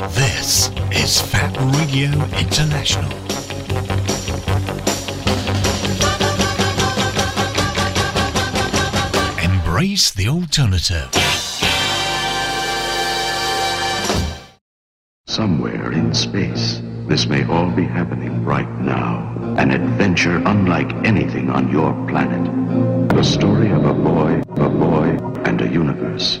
This is Fab Radio International. Embrace the alternative. Somewhere in space, this may all be happening right now. An adventure unlike anything on your planet. The story of a boy, a boy, and a universe.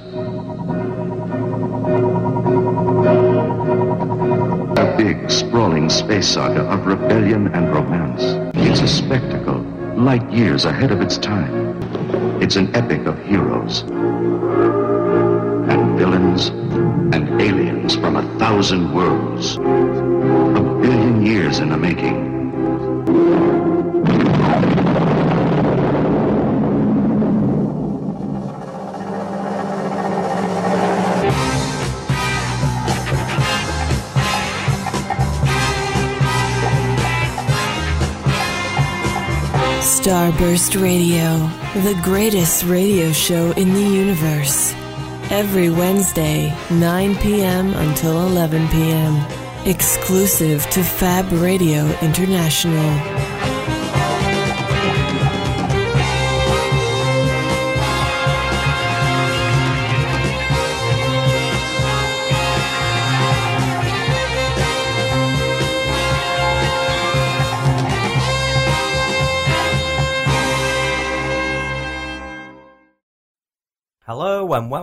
Sprawling space saga of rebellion and romance. It's a spectacle, light years ahead of its time. It's an epic of heroes and villains and aliens from a thousand worlds. A billion years in the making. Starburst Radio, the greatest radio show in the universe. Every Wednesday, 9 p.m. until 11 p.m. Exclusive to Fab Radio International.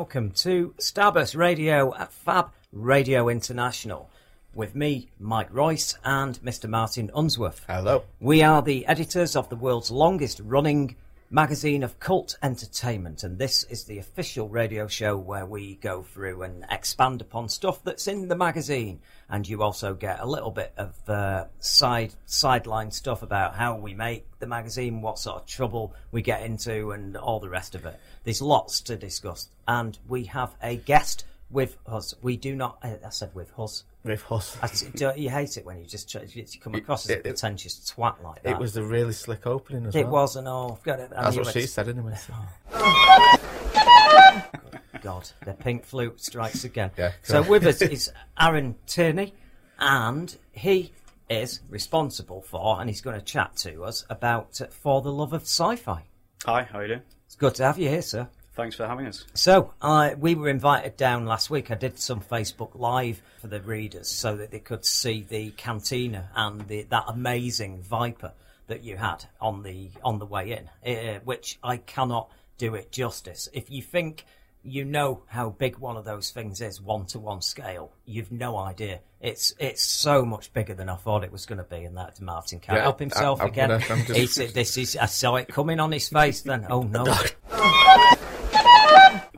Welcome to Starburst Radio at Fab Radio International with me, Mike Royce, and Mr. Martin Unsworth. Hello. We are the editors of the world's longest running magazine of cult entertainment, and this is the official radio show where we go through and expand upon stuff that's in the magazine. And you also get a little bit of uh, side sideline stuff about how we make the magazine, what sort of trouble we get into, and all the rest of it. There's lots to discuss, and we have a guest with us. We do not. uh, I said with us. With us. I, don't you hate it when you just you come across as a It- it- pretentious twat like that? It was a really slick opening as It well. was and all. I've got it. I That's knew what she said anyway. so. God, the pink flute strikes again. Yeah, so cool. with us is Aaron Tierney, and he is responsible for, and he's going to chat to us about uh, For the Love of Sci-Fi. Hi, how are you doing? It's good to have you here, sir. Thanks for having us. So, uh, we were invited down last week. I did some Facebook Live for the readers so that they could see the cantina and the, that amazing Viper that you had on the on the way in, uh, which I cannot do it justice. If you think you know how big one of those things is, one to one scale, you've no idea. It's it's so much bigger than I thought it was going to be, and that Martin can't Yeah, help himself I- I'm again. I'm just- "This is." I saw it coming on his face. Then, oh no.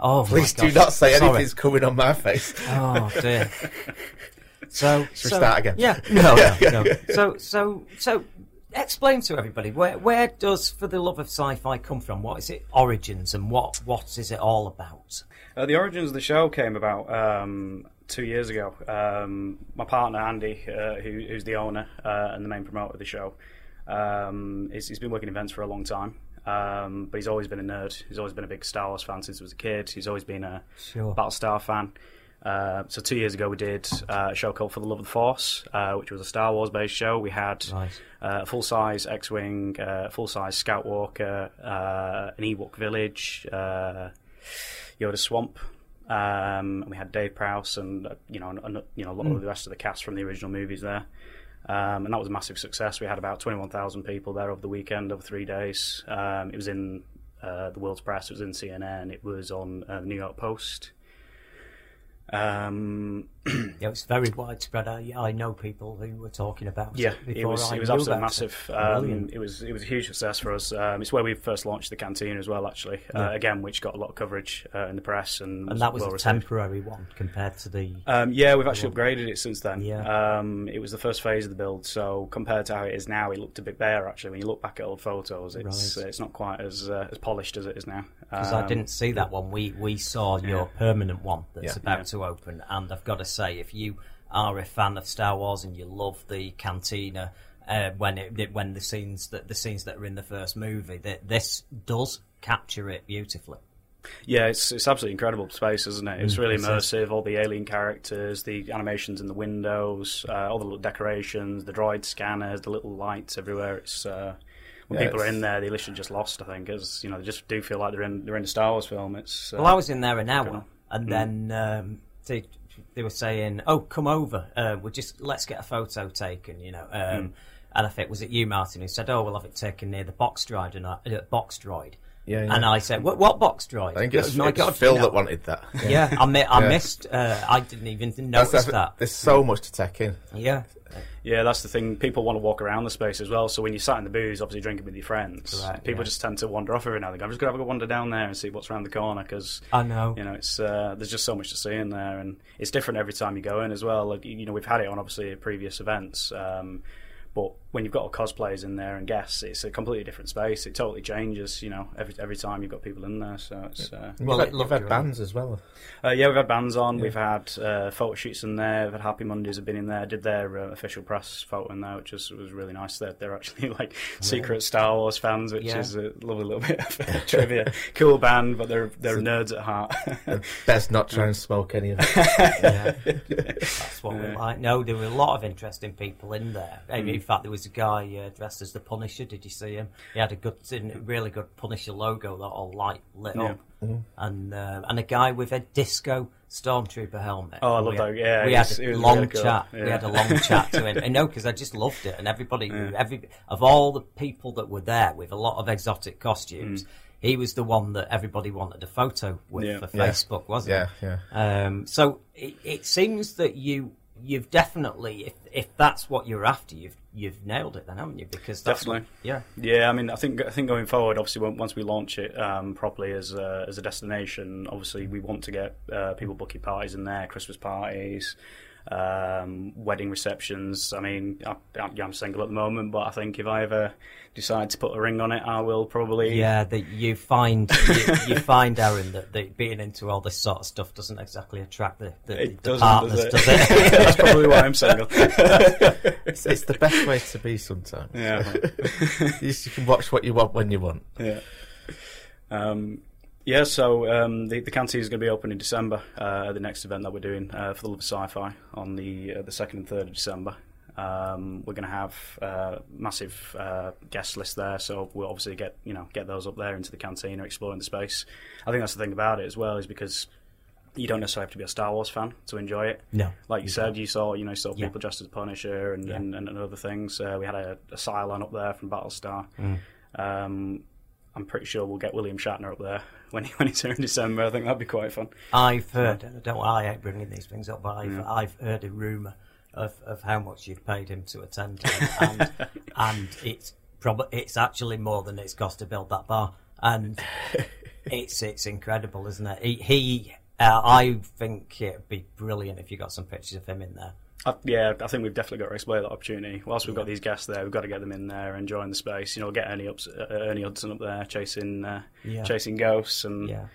Oh, Please do not say Sorry. anything's coming on my face. Oh dear. So, Should so- start again? Yeah. No, no, no. So, so, so, explain to everybody where where does For the Love of Sci-Fi come from? What is it origins and what what is it all about? Uh, the origins of the show came about um, two years ago. Um, my partner Andy, uh, who, who's the owner uh, and the main promoter of the show, um, he's, he's been working events for a long time. Um, but he's always been a nerd. He's always been a big Star Wars fan since he was a kid. He's always been a Sure. Battlestar fan. Uh, so two years ago, we did uh, a show called For the Love of the Force, uh, which was a Star Wars based show. We had Right. uh, a full size X Wing, uh, full size Scout Walker, uh, an Ewok village, uh, Yoda Swamp. Um, and we had Dave Prowse and you know, and, you know a lot of the rest of the cast from the original movies there. Um, and that was a massive success. We had about 21,000 people there over the weekend, over three days. Um, it was in uh, the World's Press, it was in CNN, it was on uh, the New York Post. Um, Yeah, it's very widespread. I, I know people who were talking about yeah, it it was I it was absolutely massive. It. Um, it was it was a huge success for us. Um, it's where we first launched the canteen as well, actually. Yeah. Uh, again, which got a lot of coverage uh, in the press and and that was well a received. temporary one compared to the. Um, yeah, we've actually upgraded it since then. Yeah. Um, it was the first phase of the build, so compared to how it is now, it looked a bit bare. Actually, when you look back at old photos, it's Right. uh, it's not quite as uh, as polished as it is now. Because Um, I didn't see that one. We we saw your Yeah. permanent one that's Yeah. about Yeah. to open, and I've got to say, if you are a fan of Star Wars and you love the cantina, uh, when it when the scenes that the scenes that are in the first movie, that this does capture it beautifully. Yeah, it's it's absolutely incredible space, isn't it? It's really immersive. All the alien characters, the animations in the windows, uh, all the little decorations, the droid scanners, the little lights everywhere. It's uh, when Yeah, people are in there, they literally just lost. I think, as you know, they just do feel like they're in they're in a Star Wars film. It's uh, Well, I was in there an hour, and Mm. then um, they were saying, "Oh, come over. Uh, we just let's get a photo taken." You know, um, Mm. and I think was it you, Martin, who said, "Oh, we'll have it taken near the box droid." And uh, box droid. Yeah, yeah. And I said, "What, what box drive? I think it's, my it's God, Phil you know. that wanted that. Yeah, I, mi- I Yeah. missed. Uh, I didn't even That's- notice that's- that. There's so much to take in. Yeah, Yeah, that's the thing. People want to walk around the space as well. So when you sat in the booze, obviously drinking with your friends, Correct, people yeah. just tend to wander off every now and then. I'm just going to have a wander down there and see what's around the corner because I know. you know it's uh, there's just so much to see in there, and it's different every time you go in as well. Like you know, we've had it on obviously at previous events. Um, but when you've got all cosplayers in there and guests, it's a completely different space. It totally changes, you know, every every time you've got people in there. So it's uh, Well, you've had, looked you've had bands as well. uh, yeah, we've had bands on. We've had uh, photo shoots in there. We've had Happy Mondays have been in there. Did their uh, official press photo in there, which was, was really nice. They're, they're actually like secret Star Wars fans, which Yeah. is a lovely little bit of trivia. Cool band, but they're they're nerds at heart. Best not try and smoke any of it. yeah. That's what we like. No, there were a lot of interesting people in there. I mean, In fact, there was a guy uh, dressed as the Punisher. Did you see him? He had a good, really good Punisher logo that all light lit Yeah. up, and uh, and a guy with a disco stormtrooper helmet. Oh, I love that. Yeah, we it had a long really cool. chat. We had a long chat to him. I know because I just loved it, and everybody, every of all the people that were there with a lot of exotic costumes. He was the one that everybody wanted a photo with Mm. Yeah. for Yeah. Facebook, wasn't Yeah, he? yeah. Um, so it, it seems that you you've definitely, if if that's what you're after, you've you've nailed it, then haven't you? Because that's Definitely. what- yeah, Yeah, I mean, I think I think going forward, obviously, once we launch it um, properly as a, as a destination, obviously, we want to get uh, people booking parties in there, Christmas parties, um, wedding receptions. I mean, I, I, I'm single at the moment, but I think if I ever decide to put a ring on it, I will probably. yeah. That you find you, you find Aaron that, that being into all this sort of stuff doesn't exactly attract the, the, It the partners, does does it? it? That's probably why I'm single. It's, it's the best way to be sometimes. yeah. you, you can watch what you want when you want. Yeah. Um, yeah, so um, the, the canteen is going to be open in December, uh, the next event that we're doing uh, for the Love of Sci-Fi on the uh, the second and third of December. Um, we're going to have uh, massive uh, guest list there, so we'll obviously get you know get those up there into the canteen or exploring the space. I think that's the thing about it as well is because you don't necessarily have to be a Star Wars fan to enjoy it. No, Like you said, you saw you know saw Yeah. people dressed as Punisher and, Yeah. and, and, other things. Uh, we had a, a Cylon up there from Battlestar. Um, I'm pretty sure we'll get William Shatner up there when he, when he's here in December. I think that'd be quite fun. I've heard. and I don't. I hate bringing these things up, but I've I've heard a rumor of, of how much you've paid him to attend, and and it's probably it's actually more than it's cost to build that bar, and it's it's incredible, isn't it? He, he uh, I think it'd be brilliant if you got some pictures of him in there. I, yeah, I think we've definitely got to explore that opportunity. Whilst we've got these guests there, we've got to get them in there, enjoying the space. You know, get Ernie, ups, uh, Ernie Hudson up there chasing uh, Yeah. chasing ghosts, and Yeah.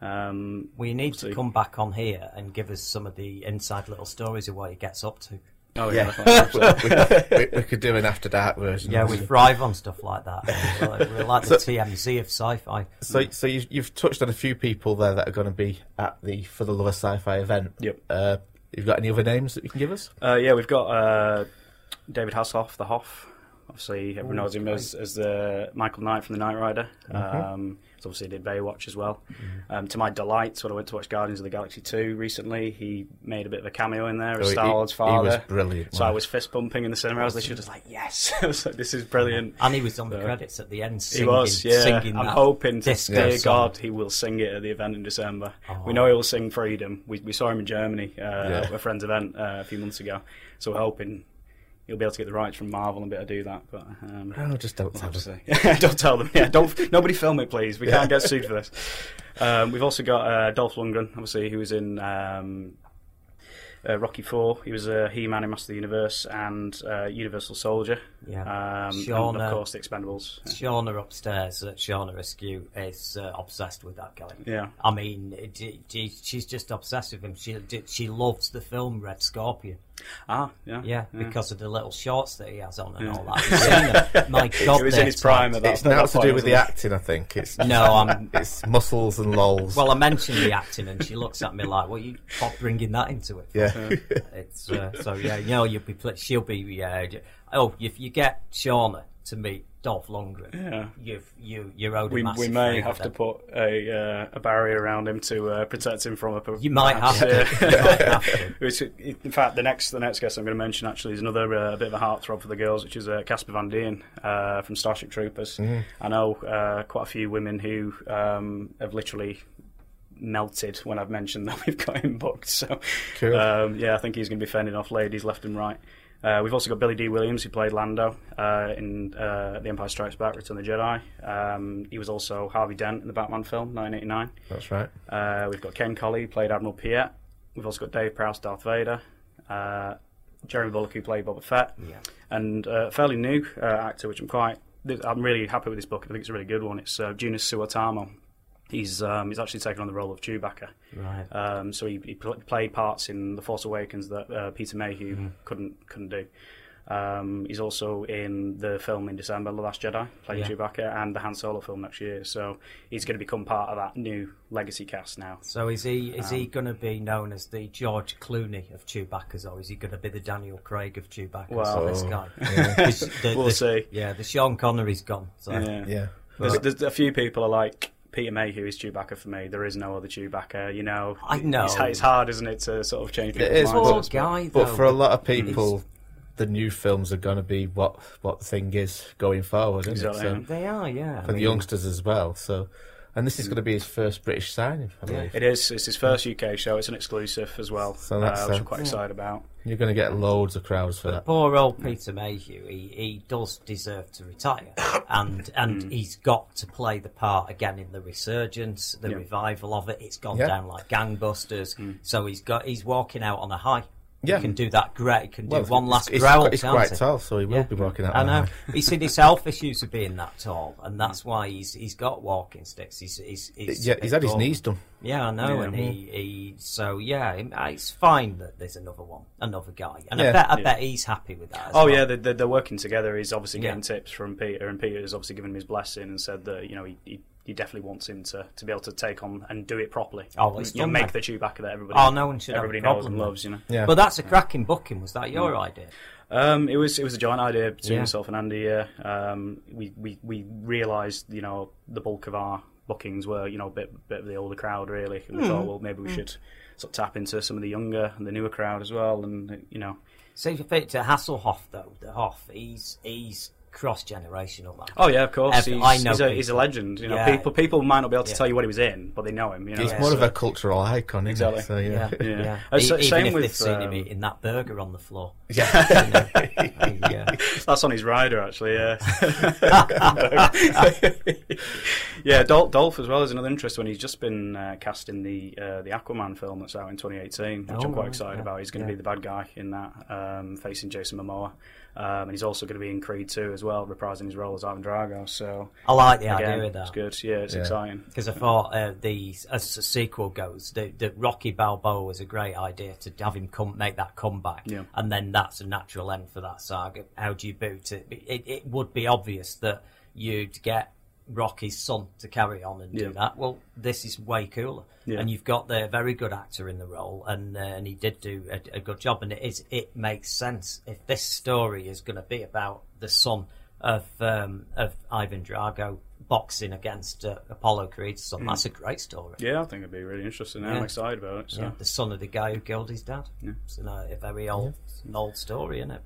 um, We need to come back on here and give us some of the inside little stories of what he gets up to. oh yeah, Yeah, we, we, we could do an after dark version. Yeah, we thrive on stuff like that. We're, we're like the TMZ of sci-fi. So, so you, you've touched on a few people there that are going to be at the for the Love of Sci-Fi event. Yep. Uh, you've got any other names that you can give us? Uh, yeah, we've got uh, David Hasselhoff, the Hoff. Obviously, everyone knows him as, as the Michael Knight from the Knight Rider. Mm-hmm. Um, he's obviously did Baywatch as well. Um, to my delight, when I went to watch Guardians of the Galaxy 2 recently, he made a bit of a cameo in there as So he- Star Wars he father. was brilliant, So I wasn't fist pumping in the cinema. I was literally just like, yes! I was like, this is brilliant. And he was on the So- credits at the end. He was, yeah. Singing I'm hoping, to dear. God, he will sing it at the event in December. Oh. We know he will sing Freedom. We, we saw him in Germany uh, Yeah. at a friend's event uh, a few months ago. So we're hoping he'll be able to get the rights from Marvel and be able to do that. But um, Oh, just don't we'll tell us. don't tell them. Yeah, don't. Nobody film it, please. We can't get sued for this. Um, we've also got uh, Dolph Lundgren, obviously, who was in um, uh, Rocky Four. He was a He-Man in Master of the Universe and uh, Universal Soldier. Yeah. Um, and of course, the Expendables. Shauna upstairs, uh, Shauna Askew, is uh, obsessed with that guy. Yeah. I mean, it, it- she's just obsessed with him. She she loves the film Red Scorpion. Ah, yeah, Yeah, because of the little shorts that he has on and Yeah. all that. Have you seen them? My God, It was in his prime at that- It's not to do with the it? acting, I think. It's No, I'm. it's muscles and lols. Well, I mentioned the acting, and she looks at me like, "Well, you stop bringing that into it." yeah. It's uh, so yeah, you know, you'll be pl- she'll be yeah. j- Oh, if you get Shauna to meet Dolph Lundgren, Yeah. you've you you're owed We, massive we may have to put a uh, a barrier around him to uh, protect him from a. You might have to. Yeah. Might have to. Which, in fact, the next the next guest I'm going to mention actually is another uh, bit of a heartthrob for the girls, which is uh, Casper Van Dien uh, from Starship Troopers. I know uh, quite a few women who um, have literally melted when I've mentioned that we've got him booked. So, Cool. um, yeah, I think he's going to be fending off ladies left and right. Uh, we've also got Billy Dee Williams, who played Lando uh, in uh, The Empire Strikes Back: Return of the Jedi. Um, he was also Harvey Dent in the Batman film, 1989. That's right. Uh, we've got Ken Colley, who played Admiral Piet. We've also got Dave Prowse, Darth Vader. Uh, Jeremy Bulloch, who played Boba Fett. Yeah. And uh, a fairly new uh, actor, which I'm quite. I'm really happy with this book. I think it's a really good one. It's uh, Joonas Suotamo. He's um, he's actually taken on the role of Chewbacca. Right. Um, so he, he pl- played parts in The Force Awakens that uh, Peter Mayhew Mm-hmm. couldn't couldn't do. Um, he's also in the film in December, The Last Jedi, playing Yeah. Chewbacca, and the Han Solo film next year. So he's going to become part of that new legacy cast now. So is he is Um, he going to be known as the George Clooney of Chewbacca's, or is he going to be the Daniel Craig of Chewbacca's? Well- this guy. 'Cause the- We'll the- see. Yeah, the Sean Connery's gone. So. Yeah. Yeah. There's, there's a few people are like Peter Mayhew is Chewbacca for me. There is no other Chewbacca. You know, I know. It's, it's hard, isn't it, to sort of change It people's is, minds. Poor I suppose. guy, But though. for a lot of people, the new films are going to be what what the thing is going forward, isn't Exactly, it? So, They are, yeah. for the youngsters as well. So, and this is going to be his first British signing, I believe. It is. It's his first UK show. It's an exclusive as well, So that's, uh, which uh, I'm quite excited about. You're going to get loads of crowds for that. Poor old Peter Mayhew. He, he does deserve to retire, and and he's got to play the part again in the resurgence, the Yeah. revival of it. It's gone Yeah. down like gangbusters. So he's got he's walking out on a high. Yeah. he can do that great. He can do Well, one last it's, growl. He's can't quite he? tall, so he will Yeah. be walking out. I on know. he's seen his health issues of being that tall, and that's mm. why he's he's got walking sticks. He's he's, he's Yeah, he's had his tall. knees done. Yeah, I know, Yeah. and he, he so yeah, uh, it's fine that there's another one, another guy, and Yeah. I bet I Yeah. bet he's happy with that. As Oh well. yeah, they're, they're working together. He's obviously Yeah. getting tips from Peter, and Peter's obviously given him his blessing and said that you know he, he, he definitely want him to, to be able to take on and do it properly. Oh, well, it's you know, done make then. the Chewbacca that everybody. Oh, no one should have a everybody knows and then. loves. You know. Yeah. But that's a cracking booking. Was that your idea? Um, it was it was a joint idea between Yeah. myself and Andy. Yeah. Um, we we we realised you know the bulk of our bookings were you know a bit bit of the older crowd really, and we Hmm. thought well maybe we should sort of tap into some of the younger and the newer crowd as well, and you know. See, if it to Hasselhoff though, the Hoff, he's he's cross generational. Man. Oh yeah, of course. Ev- He's, I know he's, a, he's a legend. You know, Yeah. people people might not be able to Yeah. tell you what he was in, but they know him. You know, He's Yeah. more of a cultural icon, isn't Exactly. he? So, yeah, yeah. yeah. Yeah. E- Uh, even same if with, they've seen him um, eating that burger on the floor. Yeah. yeah. That's on his rider, actually. Yeah, yeah. Dol- Dolph as well is another interest when He's just been uh, cast in the uh, the Aquaman film that's out in 2018, which Oh, I'm quite right, excited yeah, about. He's going to yeah. be the bad guy in that, um, facing Jason Momoa, um, and he's also going to be in Creed 2 as well, reprising his role as Ivan Drago. So I like the again, idea of it's that. good. Yeah, it's Yeah. exciting. Because I thought uh, the as the sequel goes, the, the Rocky Balboa was a great idea to have him come make that comeback, Yeah. and then that's a natural end for that saga. How do you boot it? It, it would be obvious that you'd get Rocky's son to carry on and Yeah. do that. Well, this is way cooler, Yeah. and you've got the very good actor in the role, and uh, and he did do a, a good job. And it is it makes sense if this story is going to be about the son of um, of Ivan Drago boxing against uh, Apollo Creed's son. That's a great story. Yeah, I think it'd be really interesting. I'm excited about it. So. Yeah, the son of the guy who killed his dad. Yeah. It's an, a very old, an old story, isn't it?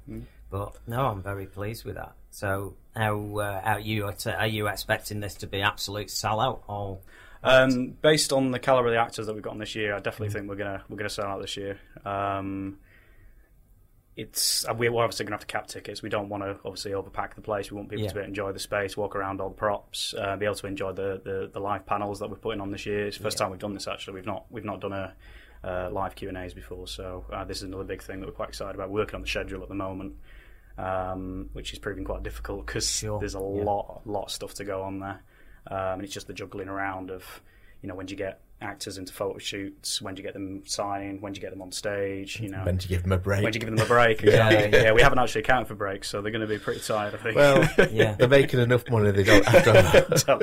But no, I'm very pleased with that. So, how uh, are you? Are you expecting this to be absolute sellout? Or Um, based on the caliber of the actors that we've gotten this year, I Mm. definitely think we're gonna we're gonna sell out this year. Um, it's uh, we're obviously gonna have to cap tickets. We don't want to obviously overpack the place. We want people Yeah. to to enjoy the space, walk around all the props, uh, be able to enjoy the, the, the live panels that we're putting on this year. It's the first Yeah. time we've done this actually. We've not we've not done a uh, live Q and A's before, so uh, this is another big thing that we're quite excited about. We're working on the schedule at the moment. Um, which is proving quite difficult because Sure, there's a yeah. lot, lot of stuff to go on there, um, and it's just the juggling around of, you know, when do you get actors into photo shoots? When do you get them signing? When do you get them on stage? You know, When do you give them a break? when do you give them a break? Yeah. Exactly. yeah, we haven't actually accounted for breaks, so they're going to be pretty tired. I think. well, Yeah. they're making enough money. They don't have to. So,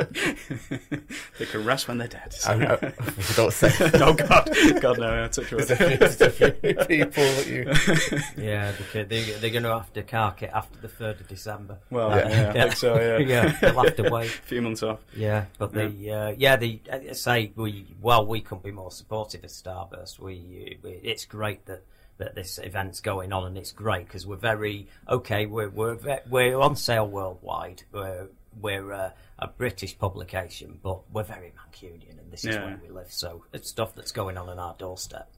they can rest when they're dead. I, I, I don't say. oh God, God no! Touch wood. There's a few people that you. Yeah, because they, they're going to have to cark it after the 3rd of December. Well, Uh, yeah, I think so. Yeah, yeah, they'll have to wait. a few months off. Yeah, but the uh, yeah the I say we well we couldn't be more supportive of Starburst. We, we it's great that that this event's going on and it's great because we're very okay. We're we're we're on sale worldwide. We're we're uh, a British publication, but we're very Mancunian and this is Yeah. where we live. So it's stuff that's going on in our doorstep.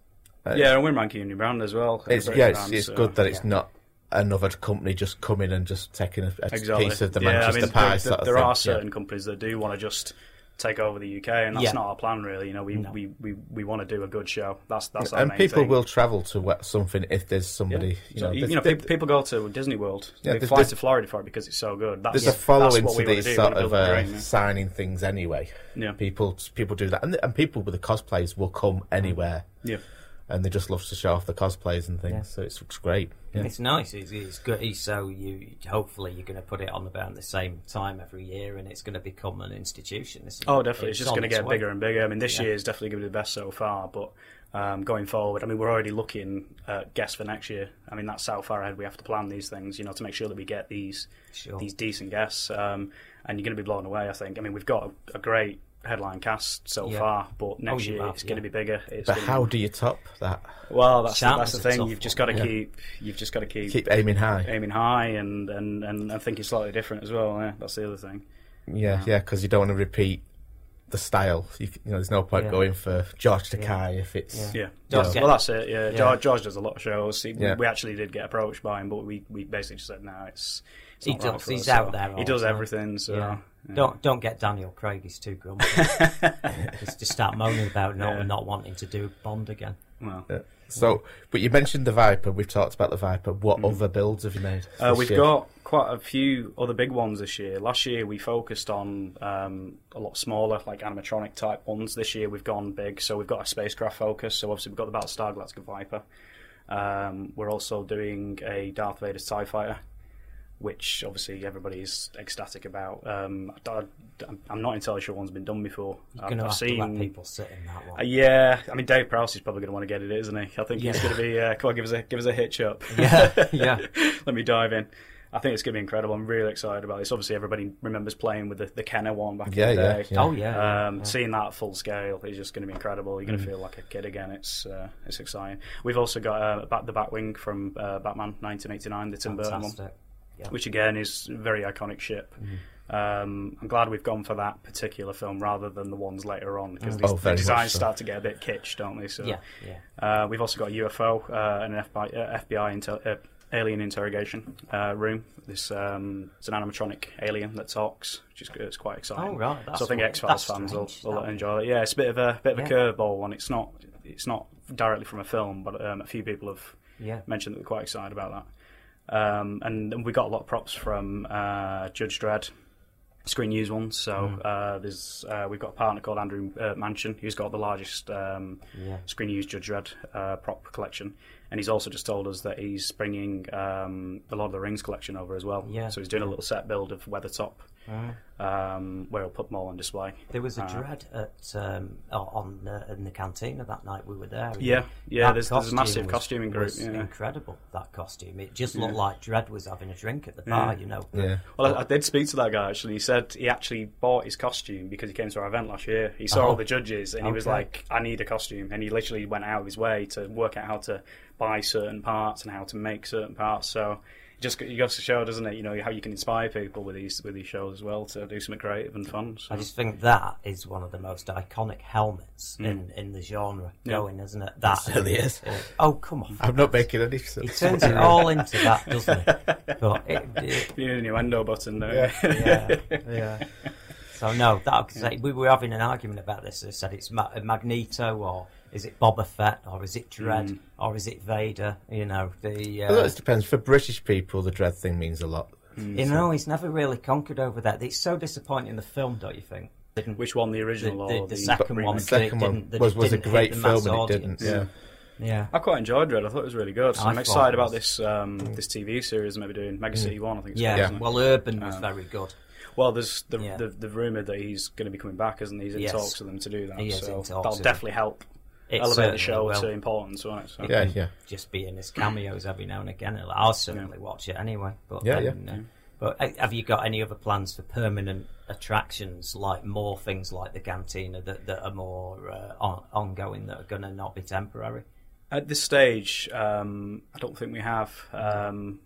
Yeah, and we're Mancunian brand as well. It's, yeah, it's, brand, it's so- good that it's yeah. not another company just coming and just taking a, a exactly. piece of the yeah, Manchester I mean, pie there, sort of there thing. are Yeah. certain companies that do want to just take over the UK, and that's Yeah. not our plan, really. You know, we No. we, we, we want to do a good show. That's that's our and people thing. will travel to something if there's Yeah. somebody. You So, know, you know, people, go to Disney World. Yeah, they fly to Florida for it because it's so good. That's, there's a following to these sort of uh, dream, yeah. signing things anyway. Yeah. People people do that, and, and people with the cosplays will come anywhere, Yeah. And they just love to show off the cosplays and things. Yeah. So it's, it's great. Yeah. It's nice. It's, it's good. So you hopefully you're going to put it on about the same time every year, and it's going to become an institution. Isn't it? Oh, definitely. It's, just going to get way. bigger and bigger. I mean, this Yeah. year is definitely going to be the best so far, but um, going forward, I mean, we're already looking at guests for next year. I mean, that's how far ahead we have to plan these things, you know, to make sure that we get these Sure. these decent guests. Um, and you're going to be blown away, I think. I mean, we've got a, a great headline cast so Yeah. far, but oh, next you year have, it's going to be bigger. It's But how be- do you top that? well, that's the, that's the thing. You've just got to Yeah. keep. You've just got to keep, Keep aiming high. aiming high and, and, and, and thinking slightly different as well. Yeah, that's the other thing. Yeah, yeah, because you don't want to repeat the style. You, you know, there's no point Yeah. going for George Takei if it's Yeah. Yeah, Don't well, that's it. Yeah, Yeah. George, George does a lot of shows. He, Yeah. We actually did get approached by him, but we, we basically just said no. It's, it's He not right does- for he's us, out so there He does everything. So Yeah. yeah. Don't don't get Daniel Craig. He's too grumpy. just to start moaning about not Yeah. not wanting to do Bond again. Well, Yeah. So, but you mentioned the Viper. We've talked about the Viper. What other builds have you made? Mm. uh, we've year? got quite a few other big ones this year. Last year we focused on um, a lot smaller, like animatronic type ones. This year we've gone big, so we've got a spacecraft focus. So obviously we've got the Battlestar Galactica Viper. Um, we're also doing a Darth Vader Tie Fighter, which obviously everybody's ecstatic about. Um, I, am not entirely sure one's been done before. You're I've, going to I've have seen to let people sit in that one. Uh, yeah, I mean Dave Prowse is probably going to want to get it, isn't he? I think he's going to be. Uh, come on, give us a give us a hitch up. Yeah, yeah. Let me dive in. I think it's going to be incredible. I'm really excited about this. Obviously, everybody remembers playing with the, the Kenner one back Yeah, in the yeah, day. yeah. Oh yeah. yeah, Um, yeah. Seeing that full scale is just going to be incredible. You're going Mm. to feel like a kid again. It's uh, it's exciting. We've also got uh, back the Batwing from uh, Batman 1989, the Tim Burton one Fantastic. Yeah. which again is a very iconic ship. Um, I'm glad we've gone for that particular film rather than the ones later on because Oh, the designs so. start to get a bit kitsch, don't they? So Yeah, yeah. uh, we've also got a UFO uh, and an FBI, uh, FBI inter- uh, alien interrogation uh, room. This um, it's an animatronic alien that talks, which is it's quite exciting. Oh, right, that's so I think. X Files fans will, will enjoy it. Yeah, it's a bit of a bit of Yeah. a curveball one. It's not it's not directly from a film, but um, a few people have Yeah. mentioned that they're quite excited about that. Um, and, we got a lot of props from uh, Judge Dredd, Screen News ones. So uh, there's uh, we've got a partner called Andrew uh, Mansion, who's got the largest um, Yeah. Screen News Judge Dredd uh, prop collection, and he's also just told us that he's bringing um, the Lord of the Rings collection over as well. Yeah. So he's doing a little set build of Weathertop, um, where he'll put them all on display. There was a Uh, Dredd at um, on uh, in the cantina that night we were there. Yeah, yeah, That there's- there's a massive was- costuming group, was yeah. incredible. That costume. It just looked like Dredd was having a drink at the bar. You know. Yeah. Well, I, I did speak to that guy actually. He said he actually bought his costume because he came to our event last year. He saw Oh. all the judges and he was Okay. like, "I need a costume," and he literally went out of his way to work out how to buy certain parts and how to make certain parts. So. It just it goes to show, doesn't it? You know how you can inspire people with these with these shows as well to do something creative and fun. So. I just think that is one of the most iconic helmets in, in the genre Mm. Yeah. going, isn't it? That certainly is. uh, oh come on! I'm not making any He sense. turns it all into that, doesn't he? But it, it, you need an innuendo button, don't Yeah. yeah, yeah. So no, that cause we were having an argument about this. They said it's Ma- Magneto, or is it Boba Fett, or is it Dredd, Mm. or is it Vader? You know, the Well, uh, it depends. For British people, the Dredd thing means a lot. Mm. you know he's never really conquered over that. It's so disappointing in the film, don't you think? didn't. Which one, the the, original the, or the the second one, The second one didn't- that was, was a didn't hit great film and it didn't. Yeah. Yeah. I quite enjoyed Red. I thought it was really good. So I I'm excited it about was. this um, this TV series maybe doing Mega City One. I think. It's Yeah, called, isn't well, Urban was Um, very good. Well, there's the, Yeah. the the rumor that he's going to be coming back, isn't he? He's in Yes. talks with them to do that. He is so in talks that'll with definitely help It elevate the show will. to importance, won't it? So. It Yeah, can yeah. Just be in his cameos every now and again. I'll certainly watch it anyway. But Yeah, then, uh, but uh, have you got any other plans for permanent attractions, like more things like the cantina that, that are more uh, on, ongoing, that are going to not be temporary? At this stage, um, I don't think we have. Um,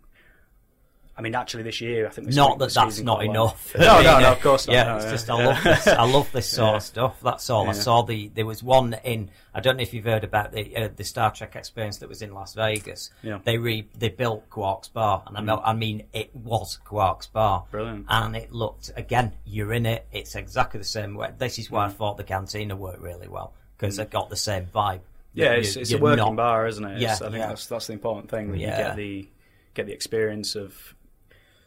I mean, actually, this year I think Not that that's not enough. No, no, no, of course not. Yeah, no, it's yeah, just I love this. I love this sort Yeah. of stuff. That's all. I saw the there was one in. I don't know if you've heard about the uh, the Star Trek experience that was in Las Vegas. Yeah. They re they built Quark's Bar, and I know I mean it was Quark's Bar. Brilliant. And it looked again. You're in it. It's exactly the same way. This is Mm. why I thought the cantina worked really well because it got the same vibe. Yeah, You- it's, it's a working not- bar, isn't it? It's- Yeah, I think yeah. that's that's the important thing that you get the get the experience of.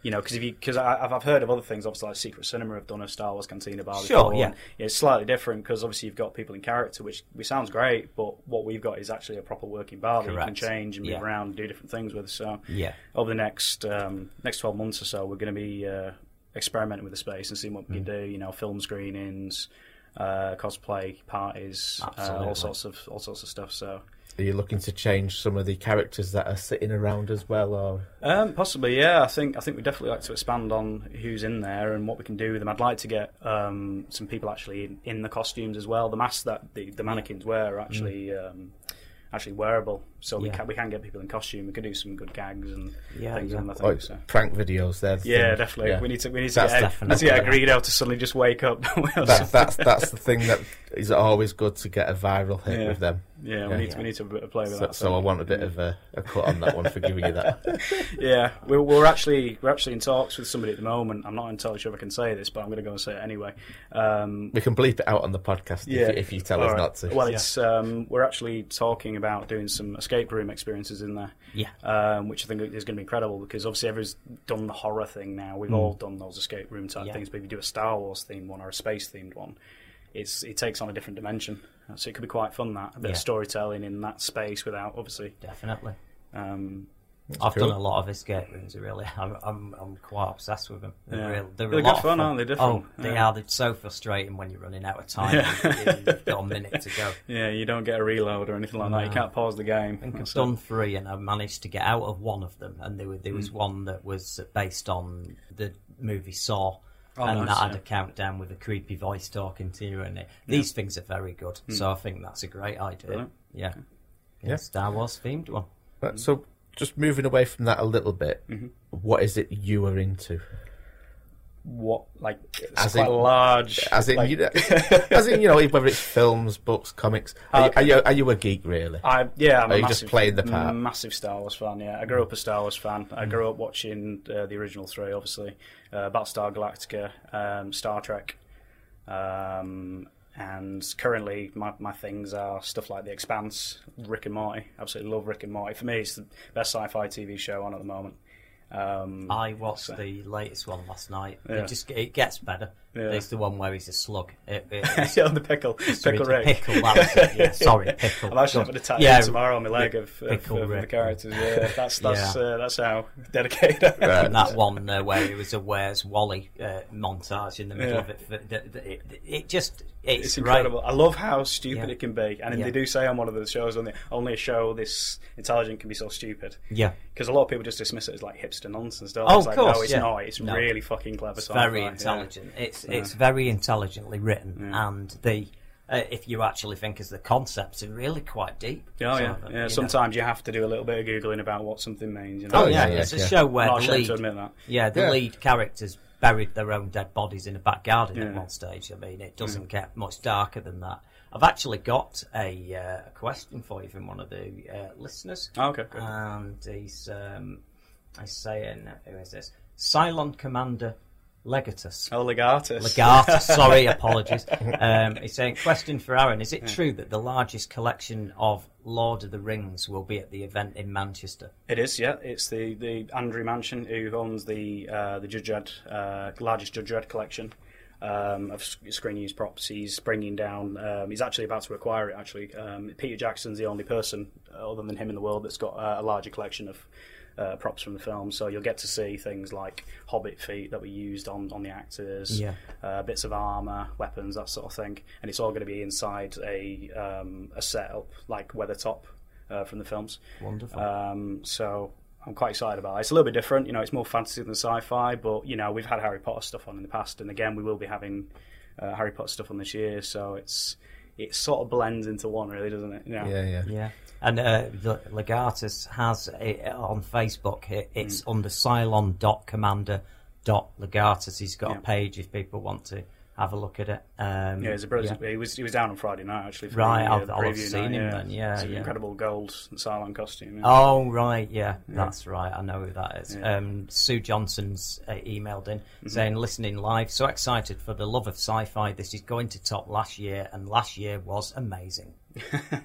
You know, because if you because I've I've heard of other things, obviously like Secret Cinema have done a Star Wars Cantina bar. Sure, before, yeah. and it's slightly different because obviously you've got people in character, which which sounds great, but what we've got is actually a proper working bar that you can change and move Yeah. around and do different things with. So Yeah. over the next um, next twelve months or so, we're going to be uh, experimenting with the space and seeing what we Mm. can do. You know, film screenings, uh, cosplay parties, uh, all sorts of all sorts of stuff. So. Are you looking to change some of the characters that are sitting around as well, or Um, possibly, yeah. I think I think we definitely like to expand on who's in there and what we can do with them. I'd like to get um, some people actually in, in the costumes as well. The masks that the, the mannequins wear are actually um, actually wearable, so we Yeah. can we can get people in costume. We can do some good gags and Yeah, things yeah. on. I think like so. prank videos? There, Yeah, definitely. We need to we need to That's get definitely- need to get definitely. Greedo to suddenly just wake up. That's that's that's the thing that is always good to get a viral hit Yeah. with them. yeah, we Yeah. need to we need to play with So, that. so I want a bit of a, a cut on that one for giving you that. yeah, we're, we're actually we're actually in talks with somebody at the moment. I'm not entirely sure if I can say this, but I'm going to go and say it anyway. Um, We can bleep it out on the podcast if, if you tell All us right. not to. Well, it's um, we're actually talking about doing some escape room experiences in there. Yeah. Um, which I think is going to be incredible because obviously everyone's done the horror thing now. We've all done those escape room type. Yeah. things, but if you do a Star Wars themed one or a space themed one, it's it takes on a different dimension. So it could be quite fun that a bit Yeah. of storytelling in that space without obviously. Definitely. Um, I've cool. done a lot of escape rooms. Really, I'm I'm, I'm quite obsessed with them. They're, Yeah. real, they're, They're a good lot of fun, fun, aren't they? Different. Oh, they Yeah. are. They're so frustrating when you're running out of time. Yeah. You- You've got a minute to go. yeah, you don't get a reload or anything like that. You can't pause the game. I think I've done three, and I managed to get out of one of them. And there, were, there was Mm. one that was based on the movie Saw, Oh, and nice, that had yeah. a countdown with a creepy voice talking to you. And it. These things are very good, so I think that's a great idea. Mm. Brilliant. Yeah. Yeah. yeah, Star Wars themed one. Right, so just moving away from that a little bit, Mm-hmm. what is it you are into? What like As quite in- large. As in, like- you know, as in, you know, whether it's films, books, comics. Are, Okay. you, are you are you a geek really? I yeah, I'm Are a you just massive, playing the part? Massive Star Wars fan. Yeah, I grew up a Star Wars fan. Mm. I grew up watching uh, the original three, obviously, uh, Battlestar Galactica, um, Star Trek, um, and currently my my things are stuff like The Expanse, Rick and Morty. Absolutely love Rick and Morty. For me, it's the best sci-fi TV show on at the moment. Um, I watched so- the latest one last night. Yeah. It just it gets better. Yeah. It's the one where he's a slug. It, it, yeah, the pickle, pickle Rick. Pickle, that was it. Yeah, sorry, pickle. I'm actually having a tattoo Yeah, tomorrow on my leg of, of, of the characters. Yeah, that's that's Yeah. uh, that's how dedicated. I. Right. And that one uh, where it was a Where's Wally uh, montage in the middle Yeah. of it. for- the- the- It, it just it's, It's incredible. I love how stupid Yeah. it can be, and they do say on one of the shows on the only a show this intelligent can be so stupid. Yeah, Because a lot of people just dismiss it as like hipster nonsense. Don't Oh, of like, course, no, it's not. It's No. really fucking clever. it's very intelligent. It's Yeah. it's very intelligently written, Yeah. and the uh, if you actually think as the concepts are really quite deep. Oh yeah, of them, you yeah. know. Sometimes you have to do a little bit of googling about what something means. You know? Oh, yeah, yeah, it's yeah, a show where I'm not the lead, to admit that. yeah, the Yeah. lead characters buried their own dead bodies in a back garden at Yeah. one stage. I mean, it doesn't get much darker than that. I've actually got a, uh, a question for you from one of the uh, listeners, Oh, okay, good. and he's um, he's saying, who is this? Cylon Commander Legatus. Oh, Legatus. Legatus, sorry, apologies. Um, he's saying, question for Aaron: Is it true that the largest collection of Lord of the Rings will be at the event in Manchester? It is, yeah. It's the, the Andrew Mansion who owns the uh, the Judge Dredd, uh, largest Judge Dredd collection. um, of sc- screen use props. He's bringing down. Um, he's actually about to acquire it. Actually, um, Peter Jackson's the only person uh, other than him in the world that's got uh, a larger collection of. Uh, props from the film, so you'll get to see things like hobbit feet that were used on, on the actors, Yeah. uh, bits of armor, weapons, that sort of thing, and it's all going to be inside a um, a setup like Weathertop uh, from the films. Wonderful. Um, so I'm quite excited about it. It's a little bit different, you know. It's more fantasy than sci-fi, but you know we've had Harry Potter stuff on in the past, and again we will be having uh, Harry Potter stuff on this year. So it's it sort of blends into one, really, doesn't it? You know? Yeah, yeah. Yeah. And uh, Legatus has it on Facebook. It, it's under cylon.commander.legatus. He's got Yeah. a page if people want to have a look at it. Um, Yeah, he's a brilliant. He was he was down on Friday night actually. For Right, the, uh, the I'll have seen night, him yeah. then, yeah, it's yeah. incredible gold Cylon costume. Yeah. Oh right, yeah, that's right. I know who that is. Yeah. Mm-hmm. Um, Sue Johnson's uh, emailed in saying, "Listening live, so excited for the love of sci-fi. This is going to top last year, and last year was amazing."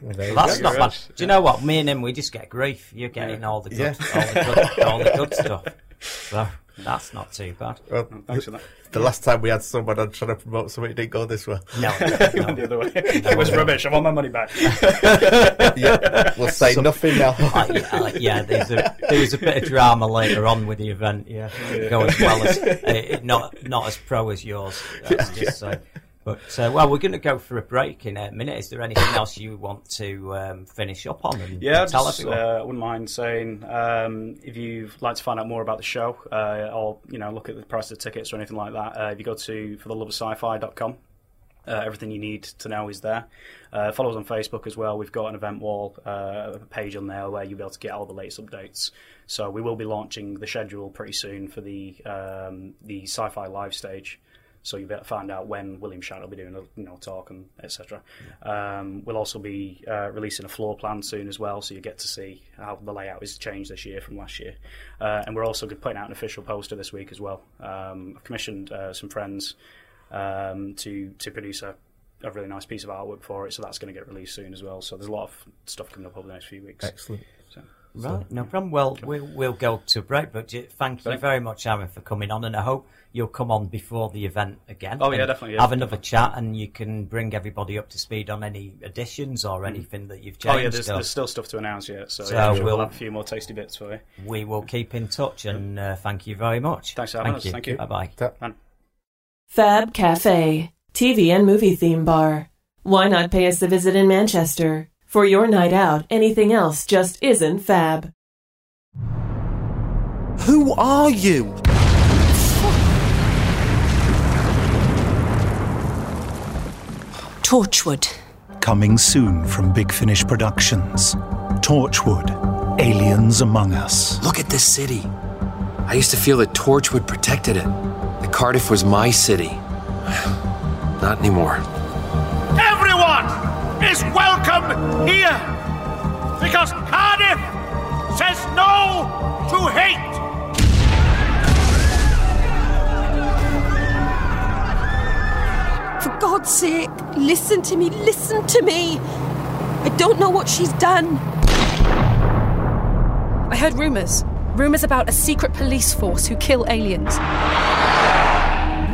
Well, That's not good. bad. Do you know what? Me and him, we just get grief. You're getting all the good, Yeah. all, the good all the good stuff. So that's not too bad. Well, Thanks for that. the last time we had someone on trying to promote something, it didn't go this well. No, the no. other way. it was rubbish. I want my money back. yeah, we'll say nothing now. Yeah, uh, yeah, there's a there was a bit of drama later on with the event. Yeah, go as well as uh, not not as pro as yours. That's just so. But uh, well, we're going to go for a break in a minute. Is there anything else you want to um, finish up on and Yeah, tell just, uh. I wouldn't mind saying um, if you'd like to find out more about the show uh, or you know look at the price of tickets or anything like that, uh, if you go to for the love of sci-fi.com, uh, everything you need to know is there. Uh, follow us on Facebook as well. We've got an event wall uh, page on there where you'll be able to get all the latest updates. So we will be launching the schedule pretty soon for the um, the sci-fi live stage. So you'll find out when William Shatner will be doing a you know talk and etc. Um, we'll also be uh, releasing a floor plan soon as well, so you get to see how the layout has changed this year from last year. Uh, and we're also putting out an official poster this week as well. Um, I've commissioned uh, some friends um, to to produce a, a really nice piece of artwork for it, so that's going to get released soon as well. So there's a lot of stuff coming up over the next few weeks. Excellent. So, Right, no problem. Well, we'll, we'll go to a break, but j- thank you very much, Aaron, for coming on, and I hope you'll come on before the event again. Oh, yeah, definitely, yeah. Have another chat, and you can bring everybody up to speed on any additions or anything that you've changed. oh yeah, there's, there's still stuff to announce yet, so, So yeah, I'm sure we'll- we'll have a few more tasty bits for you. we will keep in touch, and uh, thank you very much. Thanks for having us. Thank you. Bye bye. Man. Fab Cafe, TV and movie theme bar. Why not pay us a visit in Manchester? For your night out, anything else just isn't fab. Who are you? Torchwood. Coming soon from Big Finish Productions. Torchwood Aliens Among Us. Look at this city. I used to feel that Torchwood protected it. That Cardiff was my city. Not anymore. Here because Cardiff says no to hate. For God's sake, listen to me, listen to me. I don't know what she's done. I heard rumours. Rumours about a secret police force who kill aliens.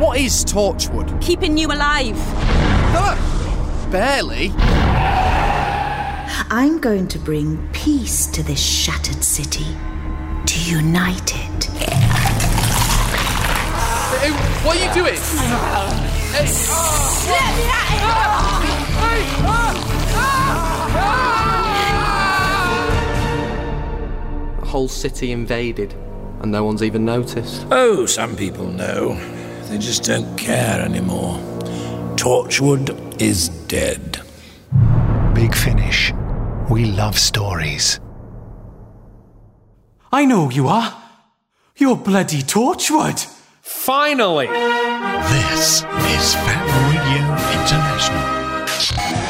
What is Torchwood? Keeping you alive. Barely. I'm going to bring peace to this shattered city. To unite it. What are you doing? The whole city invaded, and no one's even noticed. Oh, some people know. They just don't care anymore. Torchwood is dead. Big Finish. We love stories. I know who you are. You're bloody Torchwood. Finally! This is Fab Radio International.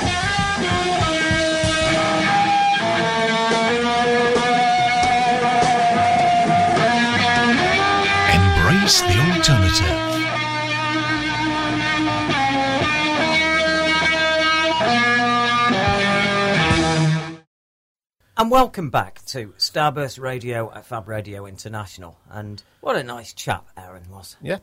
And welcome back to Starburst Radio at Fab Radio International. And what a nice chap Aaron was. Yeah.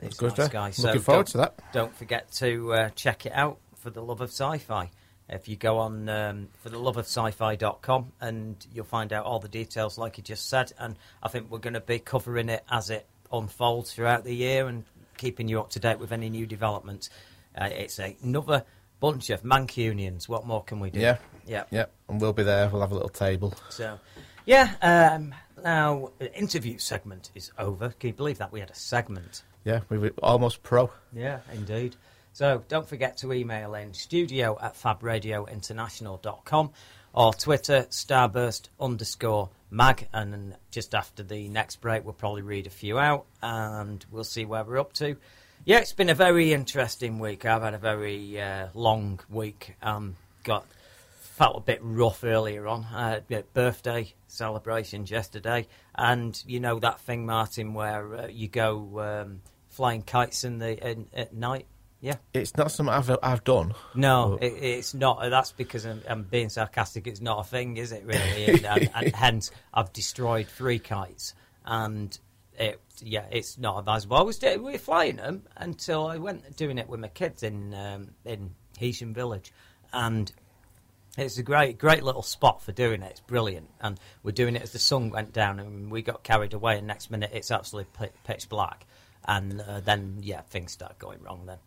He's Good, a nice uh, guy. looking So forward to that. Don't forget to uh, check it out for the love of sci-fi. If you go on um, for the love of sci-fi.com and you'll find out all the details, like you just said. And I think we're going to be covering it as it unfolds throughout the year and keeping you up to date with any new developments. Uh, it's another bunch of Mancunians. What more can we do? Yeah. Yeah, Yeah. And we'll be there. We'll have a little table. So, yeah. Um, now, the interview segment is over. Can you believe that we had a segment? Yeah, we were almost pro. Yeah, indeed. So don't forget to email in studio at fabradiointernational.com or Twitter starburst underscore mag. And just after the next break, we'll probably read a few out and we'll see where we're up to. Yeah, it's been a very interesting week. I've had a very uh, long week. Um, got felt a bit rough earlier on. Uh, birthday celebrations yesterday, and you know that thing, Martin, where uh, you go um, flying kites in the in, at night. Yeah. It's not something I've I've done. No, it, it's not. That's because I'm, I'm being sarcastic. It's not a thing, is it? Really, and, and, and hence I've destroyed three kites, and it yeah, it's not advisable. I was we were flying them until I went doing it with my kids in um, in Hesian Village, and it's a great, great little spot for doing it. It's brilliant, and we're doing it as the sun went down, and we got carried away. And next minute, it's absolutely pitch black, and uh, then yeah, things start going wrong. Then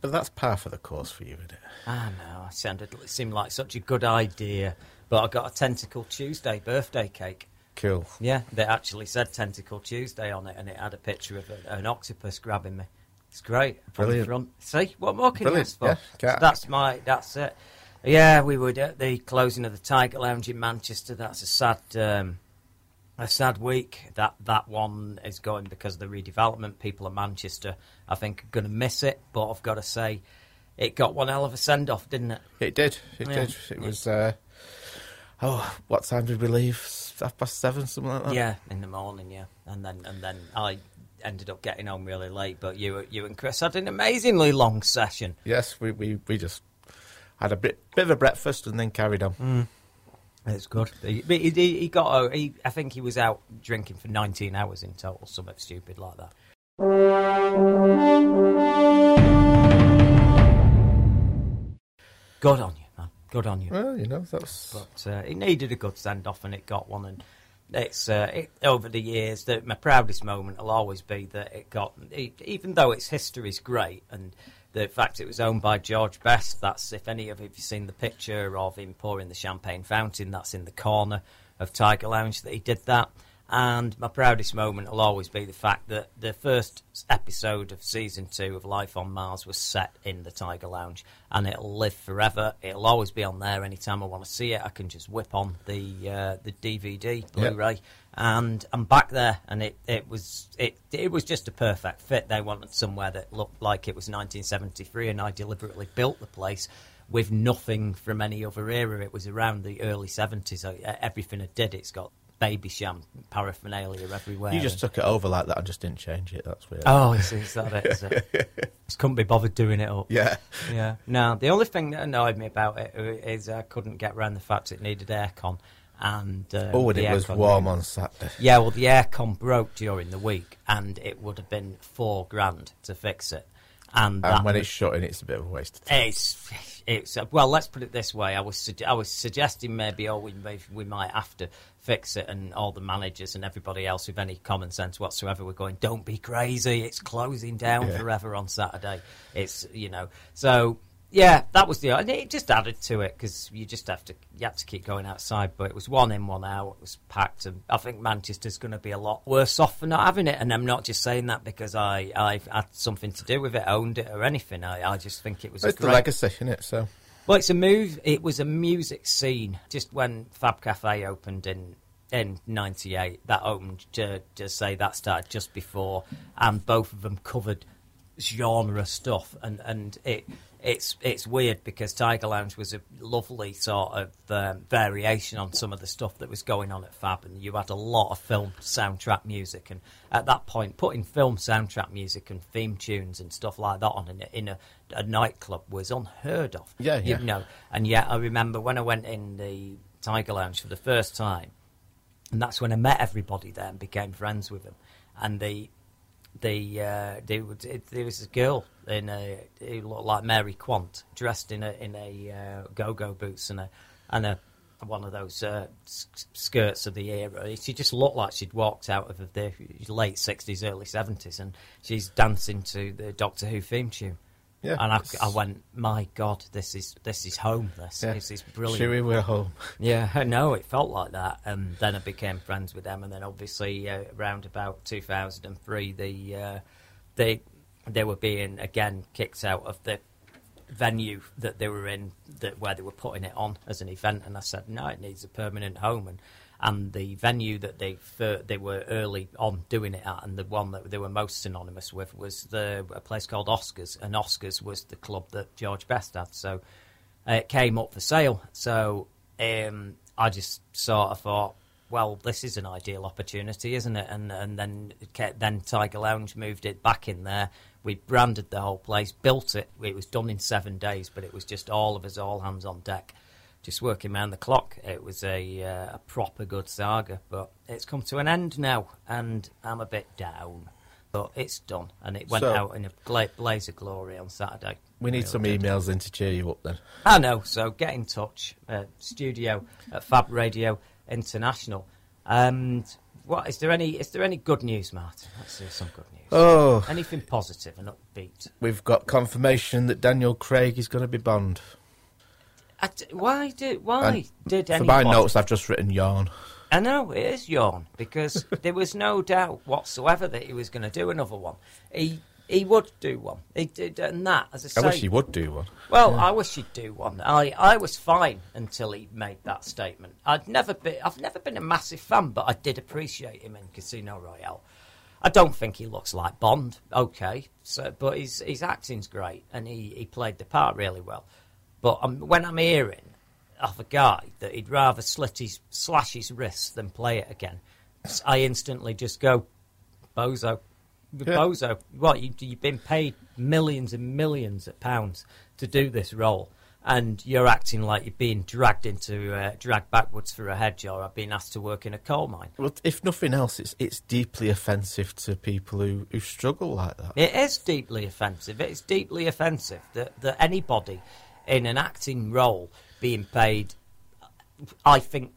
But that's par for the course for you, isn't it? I know it sounded, it seemed like such a good idea, but I got a Tentacle Tuesday birthday cake. Cool. Yeah, they actually said Tentacle Tuesday on it, and it had a picture of a, an octopus grabbing me. It's great. Brilliant. See, what more can Brilliant, you ask for? yeah, So that's my. That's it. Yeah, we were at the closing of the Tiger Lounge in Manchester. That's a sad, um, a sad week. That that one is going because of the redevelopment. People in Manchester, I think, are going to miss it. But I've got to say, it got one hell of a send off, didn't it? It did. It Yeah. did. It was. Uh, oh, what time did we leave? Half past seven, something like that. Yeah, in the morning, yeah, and then and then I ended up getting home really late. But you you and Chris had an amazingly long session. Yes, we, we, we just had a bit bit of a breakfast and then carried on. Mm. It's good. He, he, he got. A, he, I think he was out drinking for 19 hours in total, something stupid like that. Good on you, man. Good on you. Well, you know that's. But uh, it needed a good send off, and it got one. And it's uh, it, over the years that my proudest moment will always be that it got. e even though its history's great, and the fact it was owned by George Best. That's if any of you have seen the picture of him pouring the champagne fountain. That's in the corner of Tiger Lounge that he did that. And my proudest moment will always be the fact that the first episode of season two of Life on Mars was set in the Tiger Lounge, and it'll live forever. It'll always be on there. Anytime I want to see it, I can just whip on the uh, the DVD Blu-ray, and I'm back there. And it, it was it it was just a perfect fit. They wanted somewhere that looked like it was 1973, and I deliberately built the place with nothing from any other era. It was around the early 70s. I, everything I did, it's got Babycham paraphernalia everywhere. You just took it over like that and just didn't change it. That's weird. Oh, is, is that it? Is it? just couldn't be bothered doing it up. Yeah. Yeah. No, the only thing that annoyed me about it is I couldn't get around the fact it needed aircon. And um, Oh, and it was warm on Saturday. Yeah, well, the aircon broke during the week, and it would have been four grand to fix it. And, that And when was- it's shutting, it's a bit of a waste of time. it's it's uh, well. Let's put it this way. I was I was suggesting maybe oh we may, we might have to fix it, and all the managers and everybody else with any common sense whatsoever were going. Don't be crazy. It's closing down Yeah. forever on Saturday. It's you know so. Yeah, that was the. And it just added to it because you just have to you have to keep going outside. But it was one in, one out. It was packed, and I think Manchester's going to be a lot worse off for not having it. And I'm not just saying that because I I've had something to do with it, owned it, or anything. I, I just think it was. a It's the great- legacy, isn't it? So well, it's a move. It was a music scene. Just when Fab Cafe opened in in '98, that opened to, to say that started just before, and both of them covered genre stuff, and and it. It's it's weird because Tiger Lounge was a lovely sort of um, variation on some of the stuff that was going on at Fab, and you had a lot of film soundtrack music. And at that point, putting film soundtrack music and theme tunes and stuff like that on in a, in a, a nightclub was unheard of. Yeah, yeah. You know, and yet I remember when I went in the Tiger Lounge for the first time, and that's when I met everybody there and became friends with them. And the the uh, there, was, it, there was a girl in a who looked like Mary Quant, dressed in a in a uh, go-go boots and a and a one of those uh, s- skirts of the era. She just looked like she'd walked out of the late sixties, early seventies, and she's dancing to the Doctor Who theme tune. Yeah. and I, I went, my God, this is this is home. This Yeah. this is brilliant. Chewie, we're home. Yeah, no, it felt like that, and then I became friends with them, and then obviously uh, around about 2003, the uh, they they were being again kicked out of the venue that they were in, that where they were putting it on as an event, and I said no, it needs a permanent home, and and the venue that they they were early on doing it at, and the one that they were most synonymous with was the a place called Oscars, and Oscars was the club that George Best had, so uh, it came up for sale. So um, I just sort of thought, well, this is an ideal opportunity, isn't it? And and then then Tiger Lounge moved it back in there. We branded the whole place, built it. It was done in seven days, but it was just all of us, all hands on deck, just working round the clock. It was a uh, a proper good saga, but it's come to an end now, and I'm a bit down. But it's done, and it went So- out in a gla- blaze of glory on Saturday. We need some good. emails in to cheer you up then. I know. So get in touch. Uh, studio at Fab Radio International. And what is there any? Is there any good news, Martin? Let's see some good news. Oh. anything positive and upbeat. We've got confirmation that Daniel Craig is going to be Bond. D- why did why And did For anyone? my notes, I've just written yarn. I know it is yawn because there was no doubt whatsoever that he was going to do another one. He he would do one. He did, and that as I say. I wish he would do one. Well, Yeah. I wish he'd do one. I, I was fine until he made that statement. I'd never been I've never been a massive fan, but I did appreciate him in Casino Royale. I don't think he looks like Bond. Okay, so but his his acting's great, and he, he played the part really well. But um, when I'm hearing of a guy that he'd rather slit his slash his wrists than play it again, I instantly just go, bozo, bozo. What you, you've been paid millions and millions of pounds to do this role, and you're acting like you're being dragged into uh, dragged backwards through a hedge, or being asked to work in a coal mine. Well, if nothing else, it's it's deeply offensive to people who, who struggle like that. It is deeply offensive. It's deeply offensive that, that anybody in an acting role being paid, I think,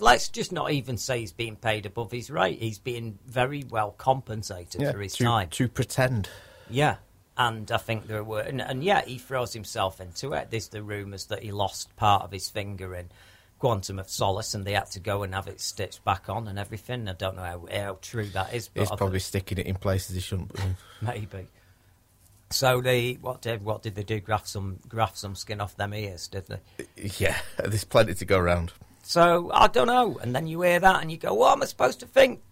let's just not even say he's being paid above his rate. He's being very well compensated Yeah, for his to, time. to pretend. Yeah. And I think there were, and, and yeah, he throws himself into it. There's the rumours that he lost part of his finger in Quantum of Solace, and they had to go and have it stitched back on and everything. I don't know how, how true that is, but He's I probably sticking it in places he shouldn't. be. Maybe. So they what did what did they do? Graft some graft some skin off them ears, did they? Yeah, there's plenty to go around. So I don't know. And then you hear that and you go, "What am I supposed to think,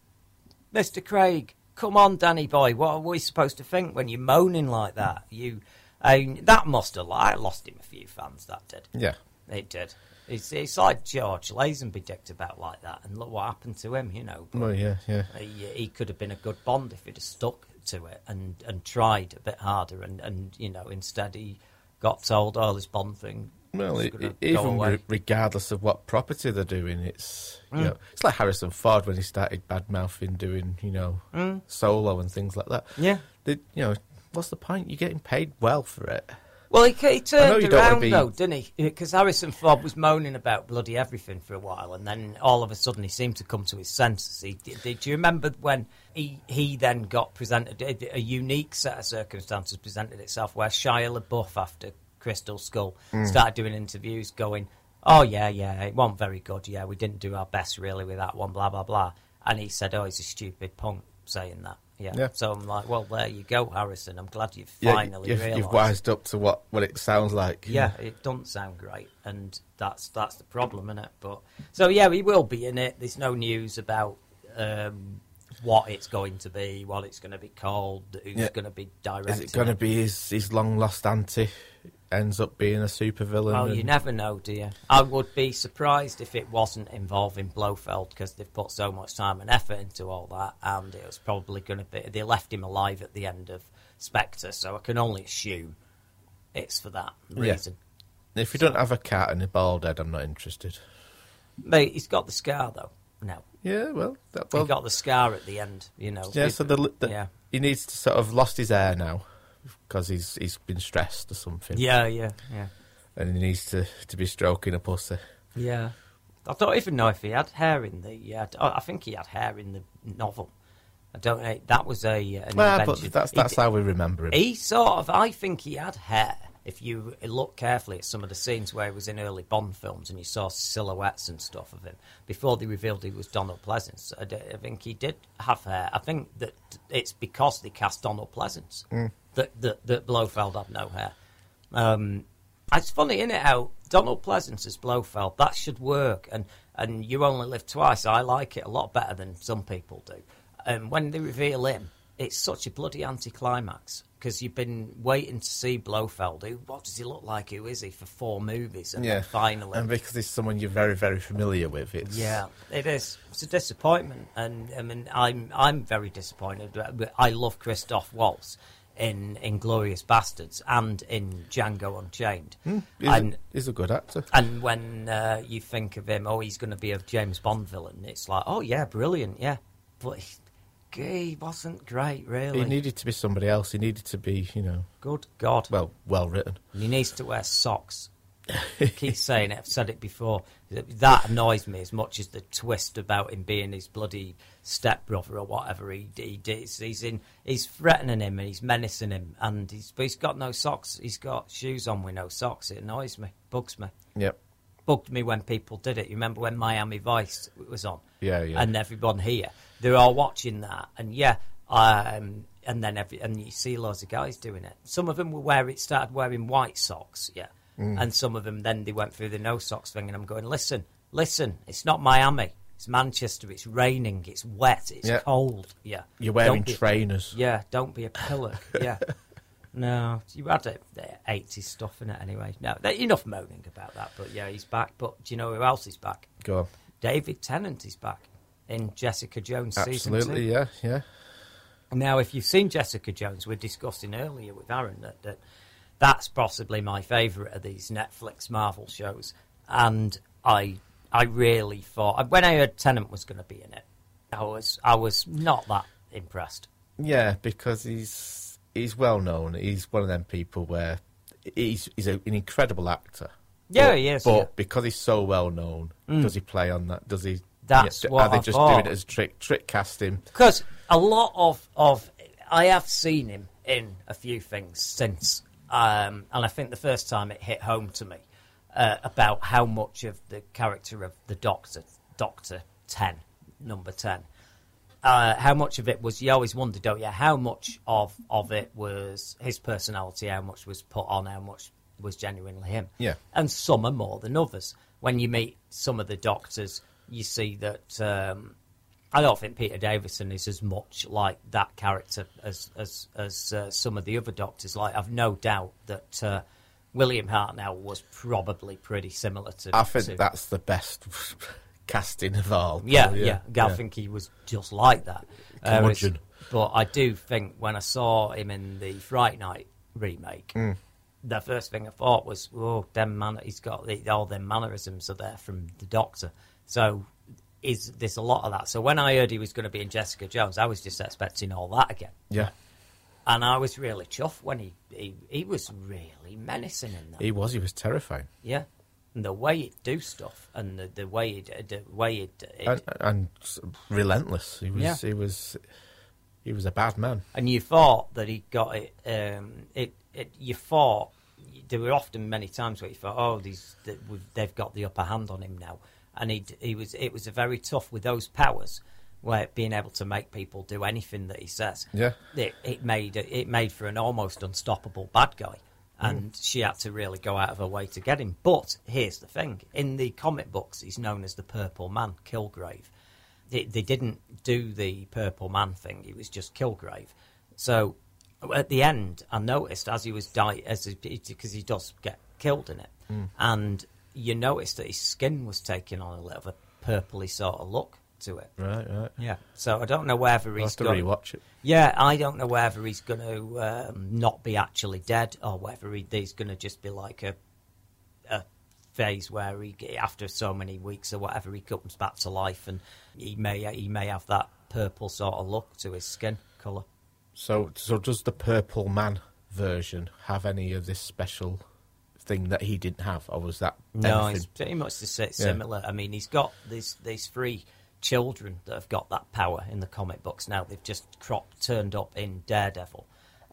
Mister Craig? Come on, Danny boy. What are we supposed to think when you're moaning like that? You, I mean, that must have. I lost him a few fans. That did. Yeah. It did. It's, it's like George Lazenby dicked about like that, and look what happened to him. You know. Well, yeah, yeah. He, he could have been a good Bond if he'd have stuck to it and, and tried a bit harder, and, and you know instead he got told, "Oh, this Bond thing." Well, it, gonna it- go even re- regardless of what property they're doing, it's you Mm. know, it's like Harrison Ford when he started bad mouthing doing you know Mm. solo and things like that. Yeah. They, you know, what's the point? You're getting paid well for it. Well, he, he turned you don't wanna around be- though, didn't he? Because Harrison Ford was moaning about bloody everything for a while, and then all of a sudden he seemed to come to his senses. He, did, did you remember when he he then got presented a, a unique set of circumstances presented itself where Shia LaBeouf after Crystal Skull Mm. started doing interviews, going, "Oh yeah, yeah, it wasn't very good. Yeah, we didn't do our best really with that one. Blah blah blah." And he said, "Oh, he's a stupid punk saying that." Yeah. Yeah. So I'm like, "Well, there you go, Harrison. I'm glad you've Yeah, finally you've, realised." you've wised up to what, what it sounds like. Yeah, it doesn't sound great, and that's that's the problem, isn't it? But so yeah, he will be in it. There's no news about um, what it's going to be, what it's going to be called, who's Yeah. going to be Is directing. it going to be his, his long lost auntie ends up being a supervillain? Well, you never know, do you? I would be surprised if it wasn't involving Blofeld because they've put so much time and effort into all that, and it was probably going to be. They left him alive at the end of Spectre, so I can only assume it's for that Yeah. reason. If you don't have a cat and a bald head, I'm not interested. Mate, he's got the scar though. No. Yeah, well, that, he got the scar at the end. You know. yeah. So the, the yeah. he needs to sort of lost his hair now because he's he's been stressed or something. Yeah, yeah, yeah. and he needs to to be stroking a pussy. Yeah. I don't even know if he had hair in the. Uh, I think he had hair in the novel. I don't know. That was a. An Well, but invention. that's He that's how we remember him. He sort of. I think he had hair. If you look carefully at some of the scenes where he was in early Bond films and you saw silhouettes and stuff of him before they revealed he was Donald Pleasence, I, d- I think he did have hair. I think that it's because they cast Donald Pleasence Mm. That, that that Blofeld had no hair. Um, it's funny, isn't it? How Donald Pleasence as Blofeld that should work, and and you only live twice. I like it a lot better than some people do. And when they reveal him, it's such a bloody anticlimax because you've been waiting to see Blofeld. Who, what does he look like? Who is he for four movies? And yeah, finally, and because he's someone you're very very familiar with, it's yeah, it is. It's a disappointment, and I mean, I'm I'm very disappointed. I love Christoph Waltz in Inglourious Basterds and in Django Unchained. Hmm, he's, and a, he's a good actor. and when uh, you think of him, oh, he's going to be a James Bond villain. It's like, oh yeah, brilliant, yeah, but he, he wasn't great, really. He needed to be somebody else. He needed to be, you know, Good God. well, well written. He needs to wear socks. Keep saying it. I've said it before. That annoys me as much as the twist about him being his bloody stepbrother or whatever he, he does. He's in. He's threatening him and he's menacing him, and he's but he's got no socks. He's got shoes on with no socks. It annoys me. Bugs me. Yep. Bugged me when people did it. You remember when Miami Vice was on? Yeah, yeah. And everyone here, they're all watching that, and yeah, um, and then every and you see loads of guys doing it. Some of them were where it started wearing white socks, yeah, Mm. and some of them then they went through the no socks thing, and I'm going, listen, listen, it's not Miami, it's Manchester, it's raining, it's wet, it's Yeah. cold, yeah. You're wearing be- trainers. Yeah, don't be a pillock, yeah. No, you had it, the 80s stuff in it anyway. No, enough moaning about that, but yeah, he's back. But do you know who else is back? Go on. David Tennant is back in Jessica Jones season Absolutely, two. yeah, yeah. Now, if you've seen Jessica Jones, we're discussing earlier with Aaron that, that that's possibly my favourite of these Netflix Marvel shows, and I I really thought when I heard Tennant was going to be in it, I was I was not that impressed. Yeah, because he's he's well known. He's one of them people where he's he's a, an incredible actor. Yeah, but, he is, But yeah. because he's so well known, Mm. does he play on that? Does he? That's yeah, what Are they I just thought. doing it as trick trick casting? Because a lot of, of I have seen him in a few things since, um, and I think the first time it hit home to me uh, about how much of the character of the Doctor, Doctor Ten, Number Ten, uh, how much of it was you always wondered, don't you? How much of of it was his personality? How much was put on? How much was genuinely him? Yeah. and some are more than others. When you meet some of the doctors, you see that um, I don't think Peter Davison is as much like that character as as as uh, some of the other doctors. Like I've no doubt that uh, William Hartnell was probably pretty similar to. I think to- that's the best casting of all. yeah, probably, yeah, I think he was just like that. Uh, but I do think when I saw him in the Fright Night remake, Mm. the first thing I thought was, "Oh, them man, he's got the, all them mannerisms are there from the Doctor." So is there's a lot of that. So when I heard he was going to be in Jessica Jones, I was just expecting all that again. Yeah, And I was really chuffed when he he, he was really menacing in that. he was. He was terrifying, Yeah. And the way he'd do stuff and the, the way he'd, the way he'd, he'd and, and relentless. He was. Yeah. He was. He was a bad man. and you thought that he got it. Um, it, it you thought there were often many times where you thought, oh, these they've got the upper hand on him now, and he he was it was a very tough with those powers, where being able to make people do anything that he says. Yeah. it, it made it made for an almost unstoppable bad guy. And she had to really go out of her way to get him. But here's the thing: in the comic books, he's known as the Purple Man, Kilgrave they, they didn't do the purple man thing. It was just Kilgrave. So at the end, I noticed as he was dying, as because he does get killed in it, Mm. and you noticed that his skin was taking on a little of a purpley sort of look to it. Right, right. Yeah. So I don't know whether I'll he's have to gonna- rewatch it. Yeah, I don't know whether he's going to um, not be actually dead or whether he, he's going to just be like a a phase where he, after so many weeks or whatever, he comes back to life, and he may he may have that purple sort of look to his skin colour. So, so does the Purple Man version have any of this special thing that he didn't have, or was that No, anything- it's pretty much the si- similar. I mean, he's got these these three children that have got that power in the comic books now. They've just crop turned up in Daredevil,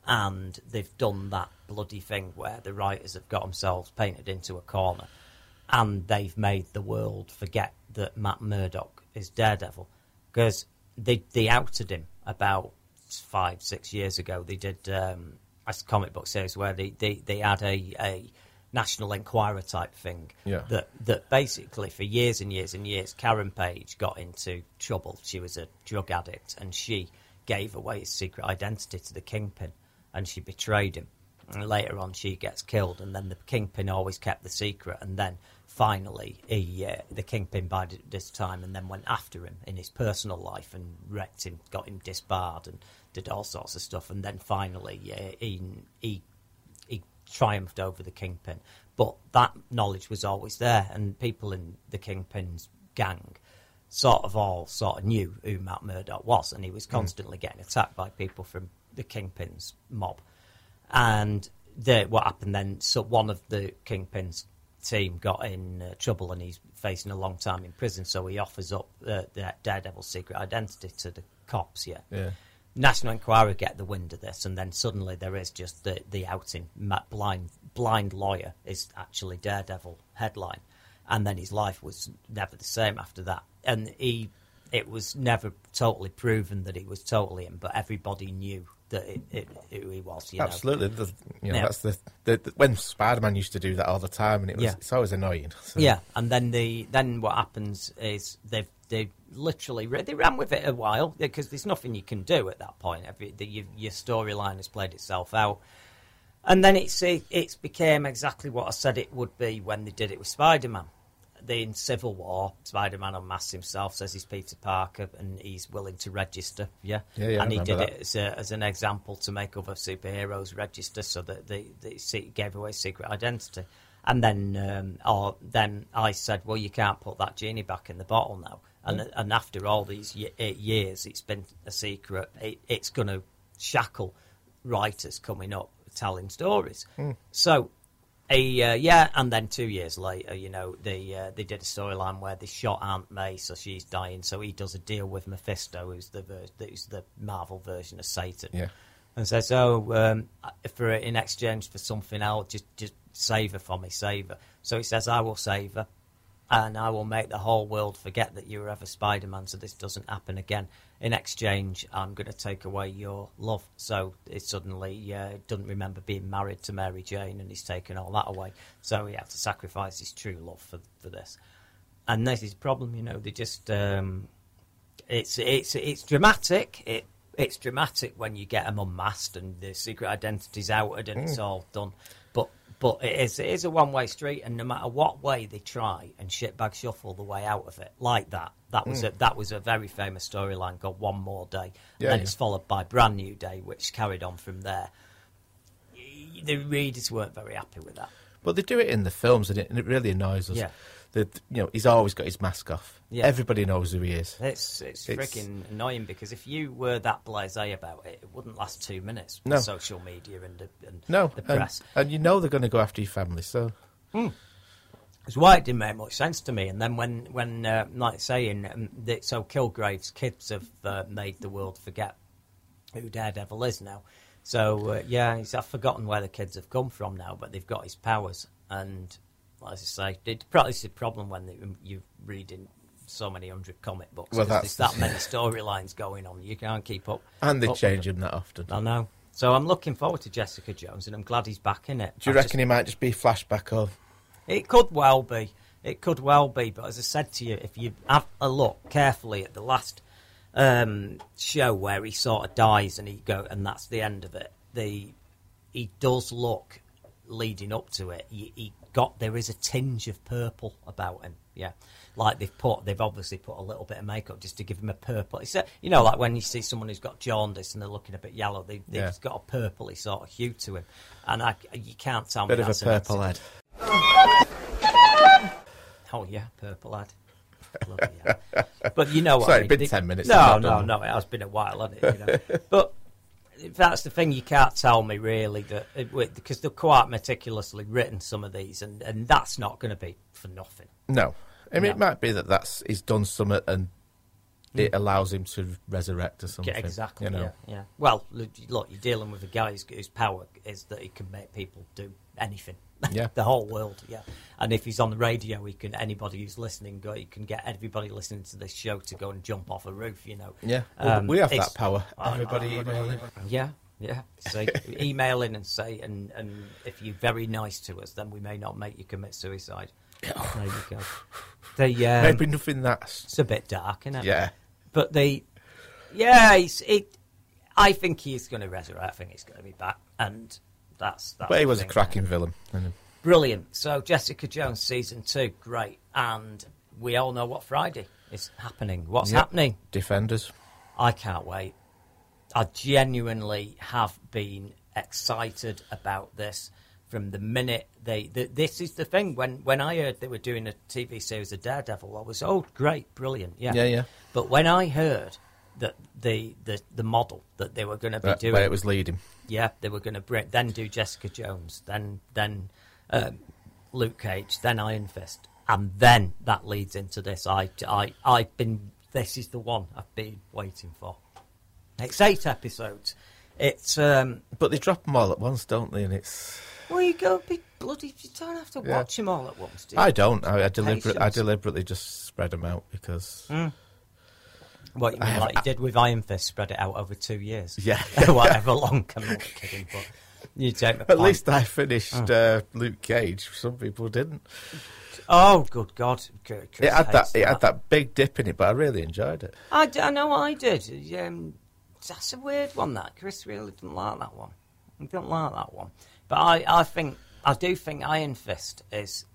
and they've done that bloody thing where the writers have got themselves painted into a corner, and they've made the world forget that Matt Murdock is Daredevil because they they outed him about five six years ago. They did um, a comic book series where they they, they had a, a National Enquirer type thing Yeah. that that basically for years and years and years, Karen Page got into trouble. She was a drug addict, and she gave away his secret identity to the kingpin, and she betrayed him. And later on, she gets killed, and then the kingpin always kept the secret, and then finally, he, uh, the kingpin by this time, and then went after him in his personal life and wrecked him, got him disbarred, and did all sorts of stuff, and then finally, uh, he he he triumphed over the kingpin. But that knowledge was always there, and people in the kingpin's gang sort of all sort of knew who Matt Murdock was, and he was constantly getting attacked by people from the kingpin's mob. And the, what happened then? So one of the kingpin's team got in uh, trouble, and he's facing a long time in prison. So he offers up uh, the Daredevil's secret identity to the cops. Yeah. Yeah. National Enquirer get the wind of this, and then suddenly there is just the the outing. Matt Blind blind lawyer is actually Daredevil headline, and then his life was never the same after that. And he, it was never totally proven that he was totally him, but everybody knew that it, it, he was. Absolutely, the, you know Yeah. that's the, the, the when Spider-Man used to do that all the time, and it was Yeah. it's always annoying. So- Yeah, and then the then what happens is they've they literally ra- they ran with it a while because there's nothing you can do at that point. Your, your storyline has played itself out, and then it's it, it's became exactly what I said it would be when they did it with Spider Man. In Civil War, Spider Man unmasks himself, says he's Peter Parker, and he's willing to register. Yeah, Yeah, yeah, and he did remember it as, a, as an example to make other superheroes register, so that they, they gave away secret identity. And then, um, or then I said, well, you can't put that genie back in the bottle now. And and after all these eight years, it's been a secret. It, it's going to shackle writers coming up telling stories. Hmm. So a, uh, yeah, and then two years later, you know, they uh, they did a storyline where they shot Aunt May, so she's dying. So he does a deal with Mephisto, who's the ver- who's the Marvel version of Satan. Yeah. And says, "Oh, um, for in exchange for something else, just just save her for me, save her." So he says, "I will save her, and I will make the whole world forget that you were ever Spider-Man, so this doesn't happen again. In exchange, I'm going to take away your love." So it suddenly uh, doesn't remember being married to Mary Jane, and he's taken all that away. So he had to sacrifice his true love for for this. And this is the problem, you know. They just um, it's it's it's dramatic. It it's dramatic when you get them unmasked and the secret identity's outed and it's Mm. all done. But but it is it is a one way street, and no matter what way they try and shitbag shuffle the way out of it, like that. That was Mm. a that was a very famous storyline called One More Day, and Yeah, then yeah. it's followed by Brand New Day, which carried on from there. The readers weren't very happy with that. But they do it in the films, and it, and it really annoys us. Yeah. That you know he's always got his mask off. Yeah. Everybody knows who he is. It's it's, It's- freaking annoying because if you were that blasé about it, it wouldn't last two minutes. No. social media and the, and No, the press. and you know they're going to go after your family. So It's why it didn't make much sense to me. And then when when uh, like saying um, that, so Kilgrave's kids have uh, made the world forget who Daredevil is now. So uh, yeah, he's, I've forgotten where the kids have come from now, but they've got his powers. And as I say, it probably is the problem when you're reading so many hundred comic books. Well, that's there's that many storylines going on. You can't keep up. and they up change it. him that often. I know. So I'm looking forward to Jessica Jones, and I'm glad he's back in it. Do you I've reckon he might just be flashback of? it could well be. It could well be. But as I said to you, if you have a look carefully at the last um, show where he sort of dies and he go, and that's the end of it. The he does look leading up to it. He, he got there is a tinge of purple about him. Yeah, like they've put they've obviously put a little bit of makeup just to give him a purple. It's a, you know like when you see someone who's got jaundice and they're looking a bit yellow, they, they've Yeah. got a purpley sort of hue to him, and I, you can't tell Bit me of a purple head. Oh yeah, purple head. Bloody hell. But you know what? Sorry, I it's mean. been 10 minutes, No, no, no. It has been a while, hasn't it? You know? but that's the thing. You can't tell me really that it, because they're quite meticulously written some of these, and, and that's not going to be for nothing. No, I mean No. it might be that that's he's done something and it Mm. allows him to resurrect or something. Yeah, exactly. You know. Yeah, yeah. Well, look, you're dealing with a guy whose power is that he can make people do anything. Yeah. the whole world. Yeah, and if he's on the radio, he can. Anybody who's listening, go. He can get everybody listening to this show to go and jump off a roof. You know. Yeah, well, we have that power. I- Everybody I- emailing. Yeah, yeah. Say, email in and say, and and if you're very nice to us, then we may not make you commit suicide. There you go. The, um, Maybe nothing that's. It's a bit dark, isn't it? Yeah. But the yeah, he's, it. I think he's going to resurrect. I think he's going to be back, and that's. that's But he was a cracking villain. Brilliant. So Jessica Jones season two, great, and we all know what Friday is happening. What's Yep. happening? Defenders. I can't wait. I genuinely have been excited about this from the minute they. The, this is the thing. When when I heard they were doing a TV series of Daredevil, I was oh great, brilliant, yeah, Yeah, yeah. But when I heard that the the, the model that they were going to be That- doing, where it was leading. yeah, they were going to bring then do Jessica Jones, then then um, Luke Cage, then Iron Fist, and then that leads into this. I I I've been. This is the one I've been waiting for. It's eight episodes. It's um. But they drop them all at once, don't they? And it's. Well, you go be bloody. You don't have to Yeah. watch them all at once. Do you? I don't. I, I deliberately, I deliberately just spread them out because. Mm. What you mean, like you did with Iron Fist, spread it out over two years? Yeah. whatever long. I'm not kidding, but you take the At point. least I finished Oh. uh, Luke Cage. Some people didn't. Oh, good God! Chris It had that. It had that big dip in it, but I really enjoyed it. I, d- I know I did. Um, that's a weird one. That Chris really didn't like that one. He didn't like that one. But I, I think I do think Iron Fist is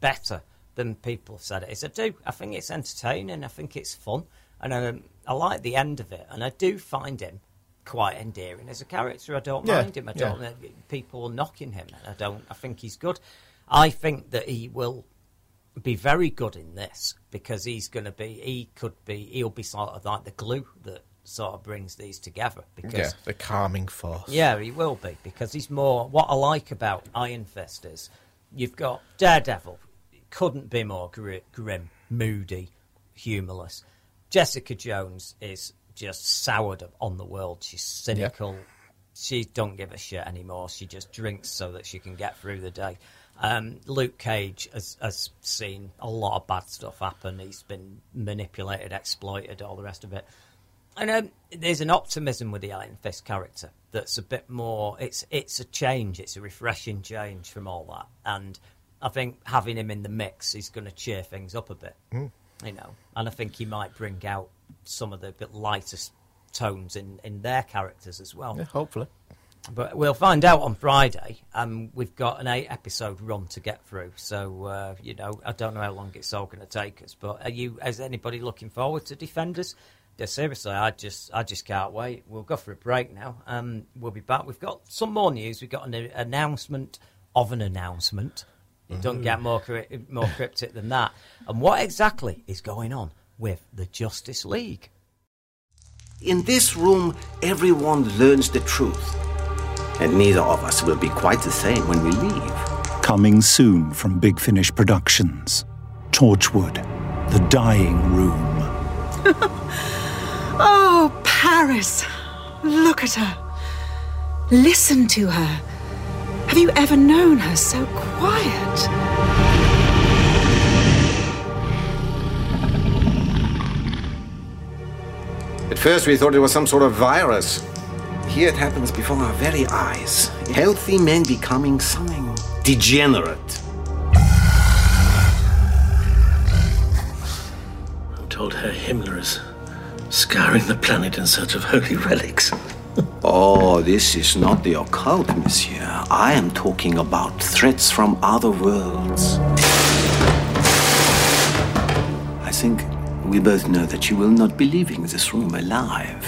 better than people said it is. I do. I think it's entertaining. I think it's fun, and um, I like the end of it. And I do find him quite endearing as a character. I don't Yeah, mind him. I don't. uh, People knocking him. I don't. I think he's good. I think that he will be very good in this because he's going to be. He could be. He'll be sort of like the glue that sort of brings these together. Because yeah, the calming force. yeah, he will be because he's more. What I like about Iron Fist is you've got Daredevil, couldn't be more gri- grim, moody, humorless. Jessica Jones is just soured on the world. She's cynical. She don't give a shit anymore. She just drinks so that she can get through the day. Um, Luke Cage has, has seen a lot of bad stuff happen. He's been manipulated, exploited, all the rest of it. And um, there's an optimism with the Iron Fist character that's a bit more. It's it's a change. It's a refreshing change from all that. And I think having him in the mix is going to cheer things up a bit. Mm. You know, and I think he might bring out some of the bit lighter tones in in their characters as well. Yeah, hopefully. But we'll find out on Friday. Um, we've got an eight episode run to get through, so uh, you know I don't know how long it's all going to take us. But are you? Is anybody looking forward to Defenders? Yeah, seriously, I just I just can't wait. We'll go for a break now. Um, we'll be back. We've got some more news. We've got an announcement of an announcement. You don't get more more cryptic than that. And what exactly is going on with the Justice League? In this room, everyone learns the truth. And neither of us will be quite the same when we leave. Coming soon from Big Finish Productions Torchwood, The Dying Room. Oh, Paris. Look at her. Listen to her. Have you ever known her so quiet? At first, we thought it was some sort of virus. Here it happens before our very eyes. Healthy men becoming something degenerate. I'm told Herr Himmler is scouring the planet in search of holy relics. Oh, this is not the occult, monsieur. I am talking about threats from other worlds. I think we both know that you will not be leaving this room alive.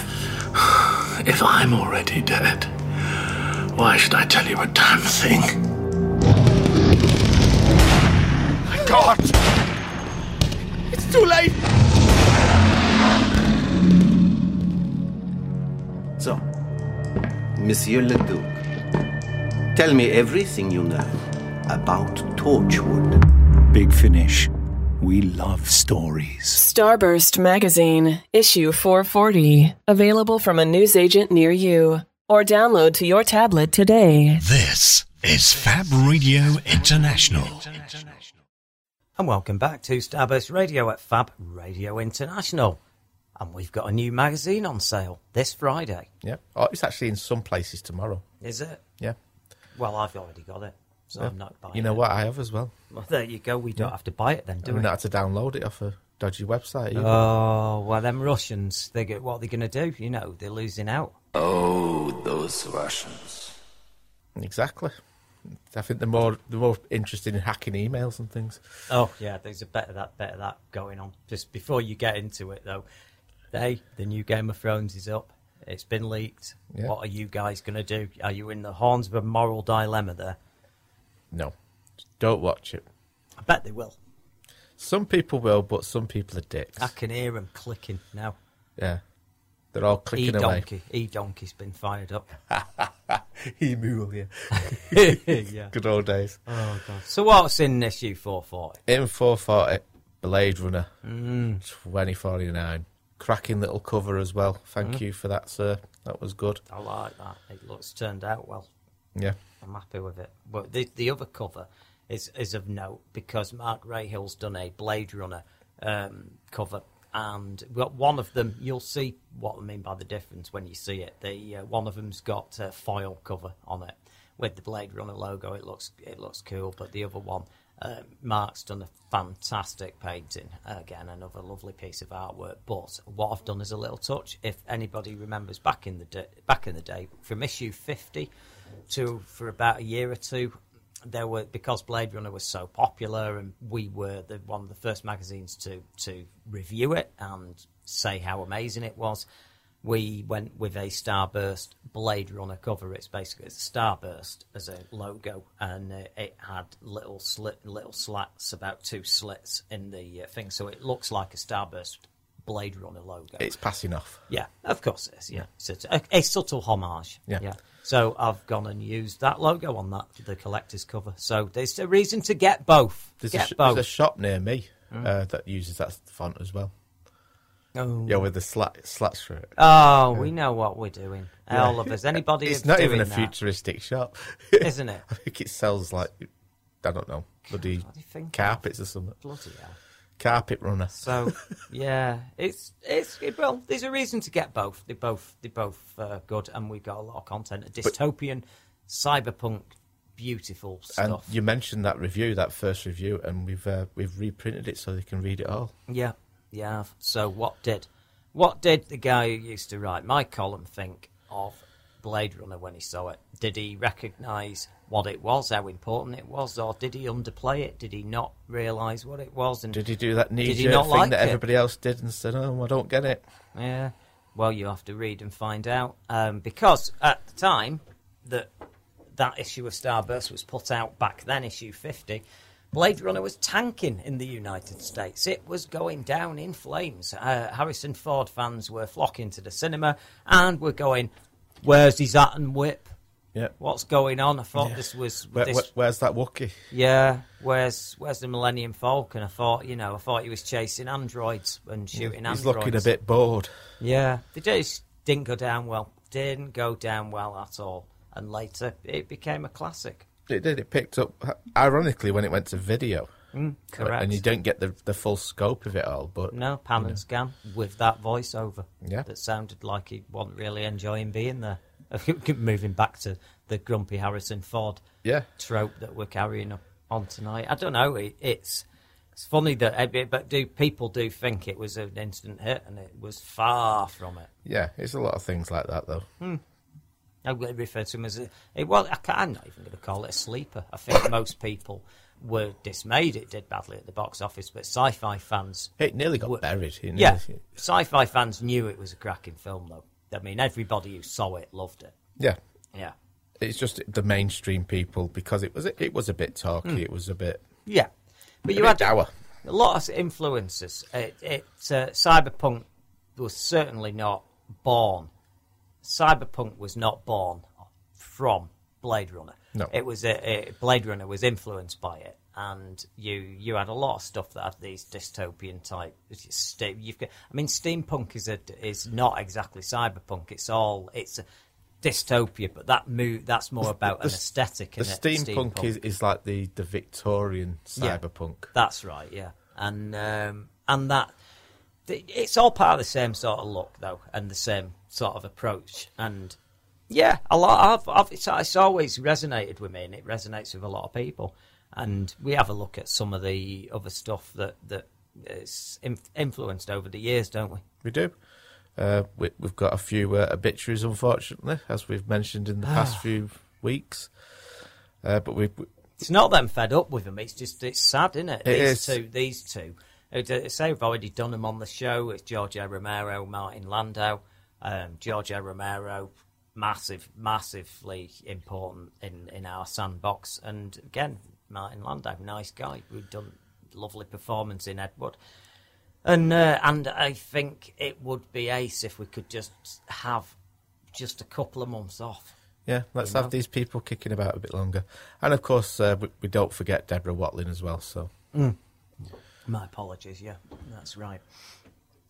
If I'm already dead, why should I tell you a damn thing? My God! It's too late! So, Monsieur le Duc, tell me everything you know about Torchwood. Big Finish. We love stories. Starburst Magazine, issue 440, available from a newsagent near you, or download to your tablet today. This is Fab Radio International. And welcome back to Starburst Radio at Fab Radio International. And we've got a new magazine on sale this Friday. Yeah. Oh, it's actually in some places tomorrow. Is it? Yeah. Well, I've already got it, so Yeah. I'm not buying You know it. what? I have as well. Well, there you go. We don't Yeah. have to buy it then, do I we? don't have to download it off a dodgy website. either. Oh, well, them Russians, they get what they're they going to do? You know, they're losing out. Oh, those Russians. Exactly. I think they're more they're more interested in hacking emails and things. Oh, yeah, there's a bit of that, bit of that going on. Just before you get into it, though, hey, the new Game of Thrones is up. It's been leaked. Yeah. What are you guys going to do? Are you in the horns of a moral dilemma there? No, don't watch it. I bet they will. Some people will, but some people are dicks. I can hear them clicking now. Yeah, they're all E clicking away. donkey, E donkey's been fired up. eMule, yeah. yeah. Good old days. Oh god. So what's in this issue four forty? In 440, Blade Runner Mm. 2049. Cracking little cover as well. Thank Mm. you for that, sir. That was good. I like that. It looks turned out well. Yeah. I'm happy with it. But the the other cover is is of note because Mark Rahill's done a Blade Runner um, cover, and one of them you'll see what I mean by the difference when you see it. The uh, one of them's got a foil cover on it with the Blade Runner logo. It looks it looks cool, but the other one. Uh, Mark's done a fantastic painting. Again, another lovely piece of artwork. But what I've done is a little touch. If anybody remembers back in the day, back in the day, from issue fifty to for about a year or two, there were because Blade Runner was so popular, and we were the one of the first magazines to to review it and say how amazing it was. We went with a Starburst Blade Runner cover. It's basically it's a Starburst as a logo, and uh, it had little slit, little slats, about two slits in the uh, thing, so it looks like a Starburst Blade Runner logo. It's passing off. Yeah, of course it is. Yeah, it's a, a subtle homage. Yeah. yeah. So I've gone and used that logo on that the collector's cover. So there's a reason to get both. There's, get a, sh- both. there's a shop near me Mm. uh, that uses that font as well. Oh. Yeah, with the slat, slats through it. Oh, Yeah. we know what we're doing. Yeah. All of us. Anybody It's not even a that- futuristic shop, Isn't it? I think it sells like I don't know bloody think carpets or something. Bloody hell. Carpet runner. So yeah, it's it's it, well. There's a reason to get both. They both they both uh, good, and we've got a lot of content. A dystopian, cyberpunk, beautiful stuff. and you mentioned that review, that first review, and we've uh, we've reprinted it so they can read it all. Yeah, yeah. So what did what did the guy who used to write my column think of Blade Runner when he saw it? Did he recognise what it was, how important it was, or did he underplay it? Did he not realise what it was? And Did he do that knee jerk thing like that it? everybody else did and said, "Oh, I don't get it"? Yeah. Well, you have to read and find out. Um, because at the time that that issue of Starburst was put out back then, issue 50, Blade Runner was tanking in the United States. It was going down in flames. Uh, Harrison Ford fans were flocking to the cinema and were going, Where's his and Whip? Yeah. What's going on? I thought Yeah. this was. Where, this, where- where's that Wookie? yeah, where's where's the Millennium Falcon? I thought, you know, I thought he was chasing androids and shooting He's androids. He's looking a bit bored. Yeah, the just didn't go down well. Didn't go down well at all. And later, it became a classic. It did. It picked up, ironically, when it went to video. Mm, correct. And you don't get the the full scope of it all, but No, pan and scan with that voiceover. Yeah. That sounded like he wasn't really enjoying being there. Moving back to the grumpy Harrison Ford Yeah. trope that we're carrying on tonight. I don't know. It, it's it's funny that, eh, but do people do think it was an instant hit, and it was far from it. yeah, it's a lot of things like that though. Hmm. I would refer to him as a. It, well, I I'm not even going to call it a sleeper. I think most people were dismayed it did badly at the box office, but sci-fi fans. It nearly got were- buried. It Yeah, nearly- sci-fi fans knew it was a cracking film, though. I mean, everybody who saw it loved it. yeah. Yeah, It's just the mainstream people because it was it was a bit talky. Hmm. It was a bit yeah. But you had dour. a lot of influences. It, it uh, cyberpunk was certainly not born. Cyberpunk was not born from Blade Runner. No. it was a, a Blade Runner was influenced by it, and you you had a lot of stuff that had these dystopian type. You've got, I mean, steampunk is a is not exactly cyberpunk. It's all it's a dystopia, but that move that's more about an aesthetic. The isn't steampunk, Is, is like the, the Victorian Yeah. cyberpunk. That's right, yeah, and um, and that it's all part of the same sort of look though, and the same sort of approach, and yeah, a lot. I've, I've, it's, it's always resonated with me, and it resonates with a lot of people. And we have a look at some of the other stuff that that is inf- influenced over the years, don't we? We do. Uh, we, we've got a few uh, obituaries, unfortunately, as we've mentioned in the past few weeks. Uh, but we, we It's not them fed up with them. It's just it's sad, isn't it? It these is. two, these two. It- it- Say we've already done them on the show. It's George A. Romero, Martin Landau. Um, Romero, massive, massively important in in our sandbox. And again, Martin Landau, nice guy. We've done lovely performance in Ed Wood. And uh, and I think it would be ace if we could just have just a couple of months off. yeah, let's have know? these people kicking about a bit longer. And of course, uh, we, we don't forget Deborah Watling as well. So My apologies, yeah, that's right.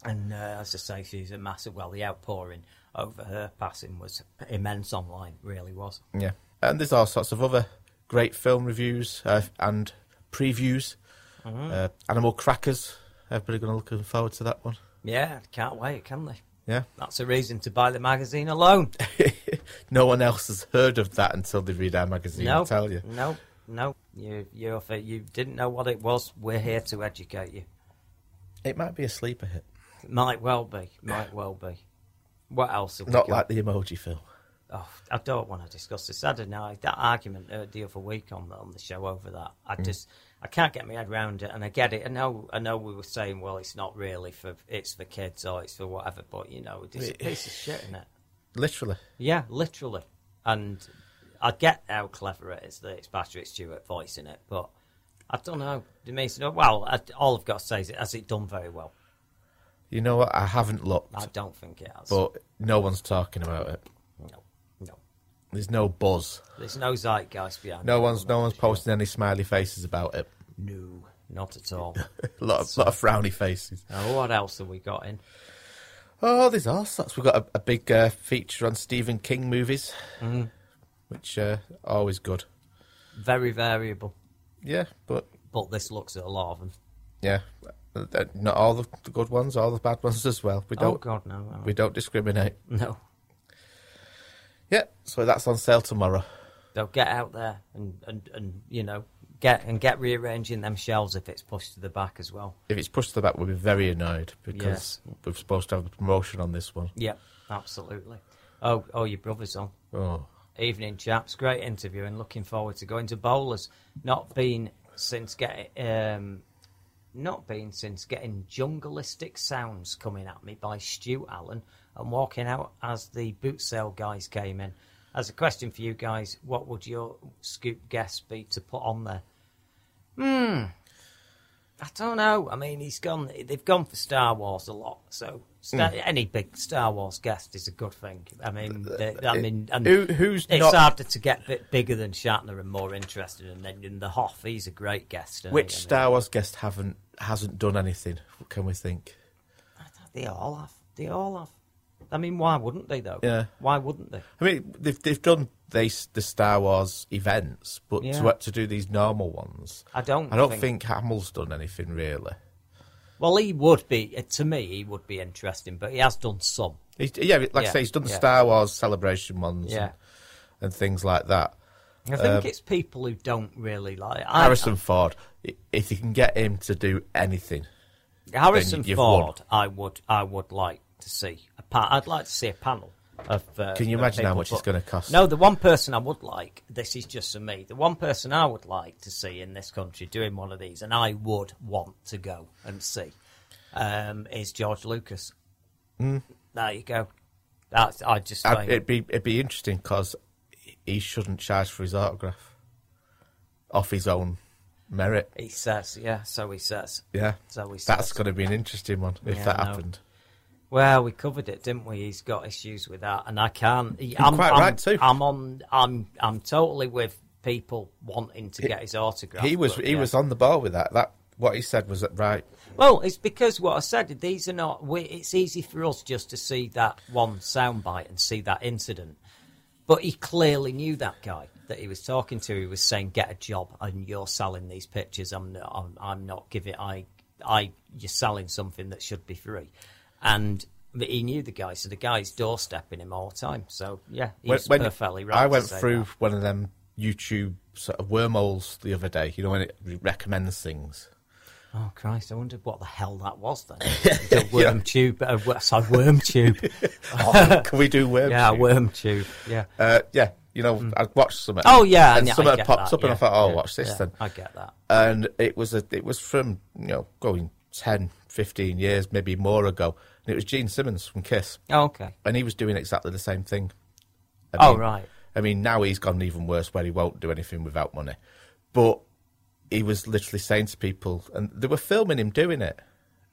And uh, as I say, she's a massive. Well, the outpouring over her passing was immense online, really was. yeah, and there's all sorts of other great film reviews uh, and previews. Mhm. Uh, Animal Crackers. Everybody going to looking forward to that one. Yeah, can't wait, can they? Yeah. That's a reason to buy the magazine alone. No one else has heard of that until they read our magazine. no, I tell you. no, no. You, you, you didn't know what it was, we're here to educate you. It might be a sleeper hit. Might well be, might well be. What else? Have we Not got? like the emoji film. Oh, I don't want to discuss this. I don't know that argument uh, the other week on the, on the show over that. I Mm. just I can't get my head around it, and I get it. I know I know we were saying, well, it's not really for it's for kids or it's for whatever, but you know, it's a piece of shit, isn't it? Literally. Yeah, literally. And I get how clever it is that it's Patrick Stewart voicing it, but I don't know. To me, it's well, I, all I've got to say is, it, has it done very well? You know what? I haven't looked. I don't think it has. But no one's talking about it. No, no. There's no buzz. There's no zeitgeist behind No it. one's no one's posting any smiley faces about it. No, not at all. a lot of, lot of frowny faces. Oh, what else have we got in? Oh, there's all sorts. We've got a, a big uh, feature on Stephen King movies, Mhm. which uh, always good. Very variable. Yeah, but But this looks at a lot of them. yeah, not all the, good ones, all the bad ones as well. We Oh, don't. God, no, no. We don't discriminate. No. Yeah, so that's on sale tomorrow. They'll get out there and, and, and you know get and get rearranging them shelves if it's pushed to the back as well. If it's pushed to the back, we'll be very annoyed because we're supposed to have a promotion on this one. Yeah, absolutely. Oh, oh, your brother's on. Oh. Evening, chaps. Great interview and looking forward to going to bowlers. Not been since getting, um, not been since getting jungleistic sounds coming at me by Stu Allen and walking out as the boot sale guys came in. As a question for you guys, what would your scoop guess be to put on there? Hmm. I don't know. I mean, he's gone. They've gone for Star Wars a lot, so Star, Mm. any big Star Wars guest is a good thing. I mean, uh, they, uh, I mean, and Who- who's it's not- harder to get a bit bigger than Shatner and more interested. And then in the Hoff, he's a great guest. he? Which mean, Star uh, Wars guest haven't hasn't done anything? What can we think? They all have. They all have. I mean, why wouldn't they though? Yeah. Why wouldn't they? I mean, they've they've done these the Star Wars events, but Yeah. to to do these normal ones, I don't I don't think- think, Hamill's done anything really. Well, he would be. uh, To me, he would be interesting, but he has done some. He's, yeah, like Yeah, I say, he's done the yeah. Star Wars celebration ones, Yeah. and, and things like that. I think Um, it's people who don't really like I- Harrison Ford. If you can get him to do anything, Harrison you've won. Ford, I would, I would like to see. A pa- I'd like to see a panel of. Uh, Can you imagine how much it's gonna cost? No, the one person I would like. This is just for me. The one person I would like to see in this country doing one of these, and I would want to go and see, um, is George Lucas. Mm. There you go. That's I just. I'd- it'd be it'd be interesting because he shouldn't charge for his autograph off his own. merit. He says, yeah. So he says. Yeah, So he says. that's going to be an interesting one if Yeah, that I know. happened. Well, we covered it, didn't we? He's got issues with that, and I can't. You're I'm quite I'm, right too. I'm on. I'm. I'm totally with people wanting to get his autograph. He was but, he yeah. was on the ball with that. That what he said was right. Well, it's because what I said. These are not. We, it's easy for us just to see that one soundbite and see that incident, but he clearly knew that guy that he was talking to. He was saying, "Get a job, and you're selling these pictures. I'm not. I'm, I'm not giving. I. I. You're selling something that should be free." And he knew the guy, so the guy's doorstepping him all the time. So yeah, he's When- when perfectly right. I went through that. one of them YouTube sort of wormholes the other day. You know when it recommends things. Oh Christ! I wondered what the hell that was then. the worm tube. Uh, sorry, worm tube. Oh, can we do worm? Yeah, tube? worm tube. Yeah. Uh, yeah, you know, I watched something. Oh, yeah, and yeah, get popped that, up, and I thought, "Oh, yeah, watch this yeah, then." I get that. And it was a, it was from you know going 10, 15 years, maybe more ago, and it was Gene Simmons from Kiss. Oh, okay. and he was doing exactly the same thing. I Oh, right. I mean, now he's gone even worse, where he won't do anything without money. But he was literally saying to people, and they were filming him doing it,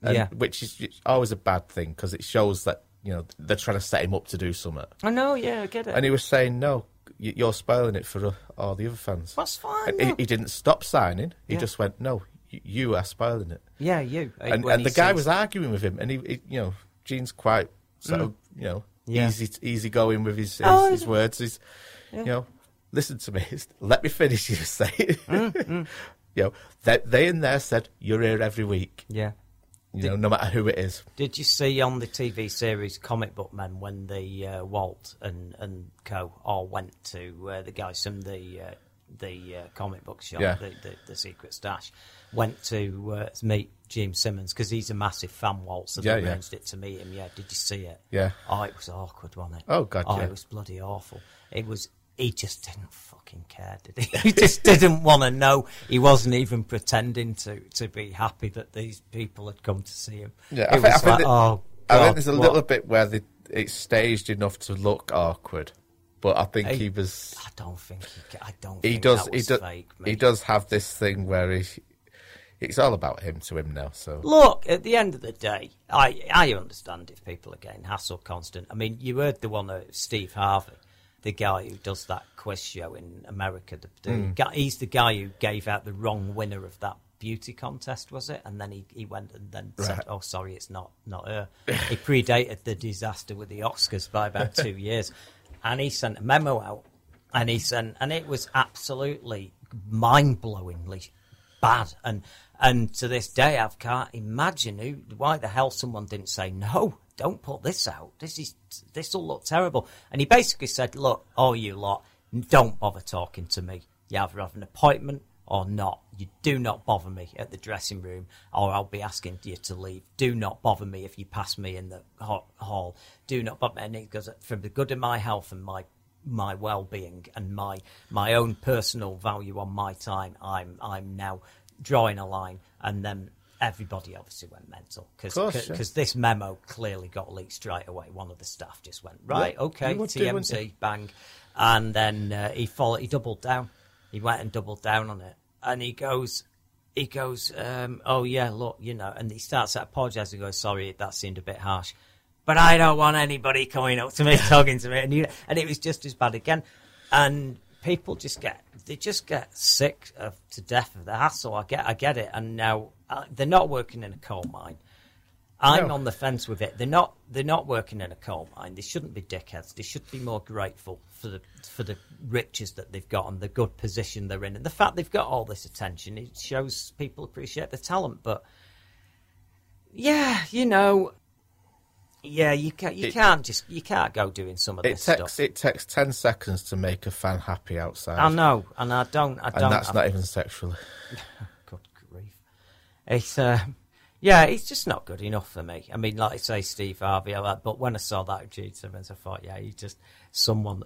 and- Yeah. which is always a bad thing because it shows that you know they're trying to set him up to do something. I know. Yeah, I get it. And he was saying, "No, you're spoiling it for uh, all the other fans." That's fine. He, he didn't stop signing. He Yeah. just went, "No, you are spoiling it." Yeah, you. And, and the guy says- was arguing with him, and he, he you know, Gene's quite sort Mm. of, you know, Yeah. easy, easy going with his his, Oh, his words. He's, Yeah. you know, listen to me. Let me finish. You say, Mm, you know, they, they in there said you're here every week. Yeah. You know, no matter who it is. Did you see on the TV series Comic Book Men when the uh, Walt and and Co all went to uh, the guys from the uh, the uh, comic book shop, Yeah. the, the the Secret Stash, went to uh, meet Gene Simmons because he's a massive fan waltz so Yeah, yeah. arranged it to meet him. Yeah, did you see it? Yeah. Oh, it was awkward, wasn't it? Oh, God, Oh, yeah. it was bloody awful. It was. He just didn't fucking care, did he? He just didn't want to know. He wasn't even pretending to to be happy that these people had come to see him. Yeah, it I think, was I think like, that- oh, I think there's a what? little bit where the, it's staged enough to look awkward, but I think I- he was. I don't think he. I don't. He does. He does. Fake, He does have this thing where he. It's all about him to him now. So Look, at the end of the day, I I understand if people are getting hassle constant. I mean, you heard the one of Steve Harvey, the guy who does that quiz show in America. The, the Mm. guy, he's the guy who gave out the wrong winner of that beauty contest, was it? And then he, he went and then said, "Oh, sorry, it's not not her." he predated the disaster with the Oscars by about two years, and he sent a memo out, and he sent, and it was absolutely mind blowingly bad. And and to this day, I can't imagine who, why the hell someone didn't say no. Don't put this out. This is this will look terrible. And he basically said, "Look, all you lot, don't bother talking to me. You either have an appointment or not. You do not bother me at the dressing room, or I'll be asking you to leave. Do not bother me if you pass me in the hall. Do not bother me." And he goes, "For the good of my health and my my well-being and my my own personal value on my time i'm i'm now drawing a line and then everybody obviously went mental. Because yeah. this memo clearly got leaked straight away. One of the staff just went right Yeah, okay would do, wouldn't tmz you? bang. And then uh, he followed he doubled down. He went and doubled down on it. And he goes he goes um, oh yeah look you know and he starts to apologize and goes sorry that seemed a bit harsh but I don't want anybody coming up to me talking to me, and you, and it was just as bad again. And people just get they just get sick of to death of the hassle. I get I get it, and now uh, they're not working in a coal mine. I'm No. on the fence with it. They're not they're not working in a coal mine. They shouldn't be dickheads. They should be more grateful for the for the riches that they've got and the good position they're in, and the fact they've got all this attention. It shows people appreciate the talent, but. Yeah, you know, yeah, you can't. You It- can't just. You can't go doing some of it this takes stuff. it takes ten seconds to make a fan happy outside. I know, and I don't. I don't. and that's I- not even sexually. Good grief! It's uh, yeah, it's just not good enough for me. I mean, like I say, Steve Harvey. But when I saw that Simmons, I thought, yeah, he just someone.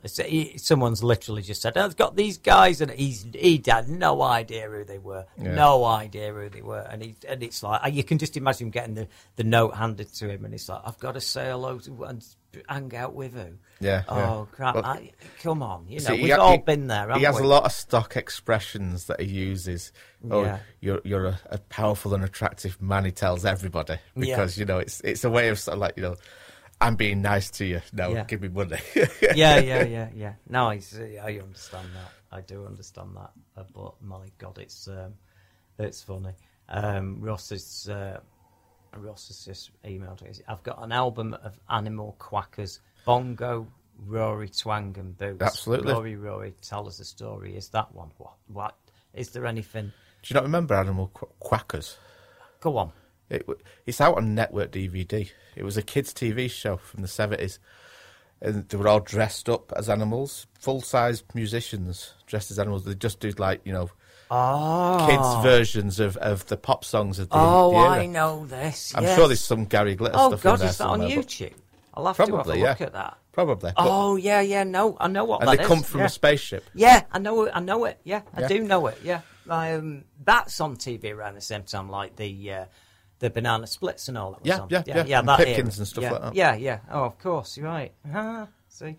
someone's literally just said, "I've got these guys," and he's he had no idea who they were, Yeah. no idea who they were, and he and it's like you can just imagine him getting the, the note handed to him, and it's like, "I've got to say hello to," and hang out with who? Yeah, Oh yeah. crap! Well, I, come on, you know See, we've ha- all he- been there. He has we? a lot of stock expressions that he uses. Oh, Yeah. you're you're a, a powerful and attractive man. He tells everybody because you know it's it's a way of sort of like you know, I'm being nice to you. No, Yeah. give me money. yeah, yeah, yeah, yeah. No, I see, I understand that. I do understand that. Uh, but my God, it's um, it's funny. Um, Ross is uh, Ross has just emailed me. I've got an album of Animal Kwackers, bongo, Rory, twang, and boots. Absolutely. Rory, Rory, tell us a story. Is that one? What? What? Is there anything? Do you not remember Animal Qu- Kwackers? Go on. It, it's out on network DVD. It was a kids' TV show from the seventies, and they were all dressed up as animals, full-size musicians dressed as animals. They just did like you know, Oh. kids' versions of, of the pop songs of the. Oh, the. I know this. I'm yes. sure there's some Gary Glitter Oh stuff Oh God, in there is that on YouTube? I'll have to have a look yeah. at that. Probably. Oh yeah, yeah. No, I know what and they is, come from yeah. a spaceship. Yeah, I know it. I know it. Yeah, I Yeah. do know it. Yeah, um, that's on TV around the same time, like the uh, the banana splits and all that. Was Yeah, on. yeah, yeah, yeah, yeah. and that Pipkins era. and stuff yeah. like that. Yeah, yeah. Oh, of course, you're right. Ah, see.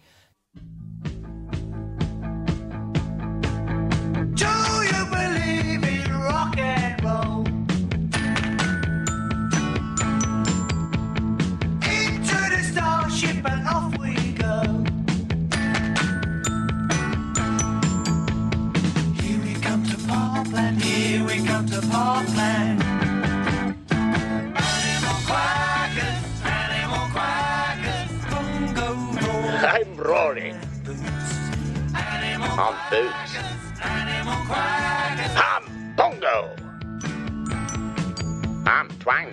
Roll. I'm Rory. Animal On boots. I'm Bongo. I'm Twang.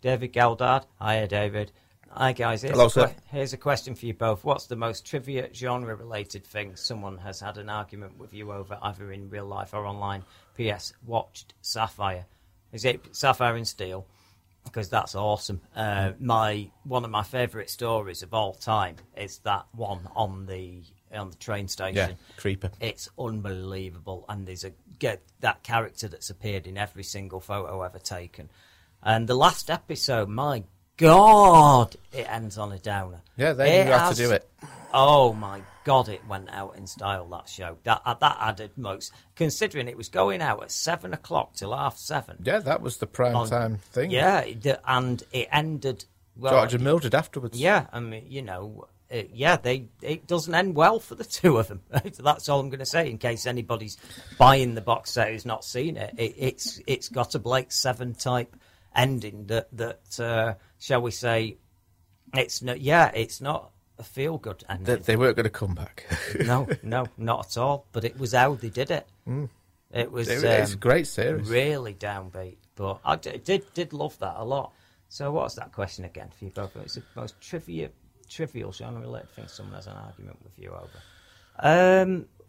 David Galdard. Hiya, David. Hi, guys. Here's Hello, a sir. Here's a question for you both. What's the most trivia genre related thing someone has had an argument with you over, either in real life or online? P.S. Watched Sapphire. Is it Sapphire and Steel? Because that's awesome. Uh, my one of my favourite stories of all time is that one on the on the train station. Yeah, creeper. It's unbelievable, and there's a get that character that's appeared in every single photo ever taken. And the last episode, my God, it ends on a downer. Yeah, they It knew how to do it. Oh my God, it went out in style that show. That uh, that added most, considering it was going out at seven o'clock till half seven. Yeah, that was the prime On- time thing. Yeah, and it ended. Well, George and Mildred afterwards. yeah, I mean, you know, uh, yeah, they it doesn't end well for the two of them. That's all I'm going to say. In case anybody's buying the box set who's not seen it, it it's it's got a Blake Seven type ending that that uh, shall we say, it's not. Yeah, it's not feel good ending. They, they weren't going to come back. no, no, not at all. But it was how they did it. Mm. It was. It- it's a um, great series. Really downbeat, but I d- did did love that a lot. So what's that question again for you both? It's the most trivia, trivial genre related thing someone has an argument with you over. Um,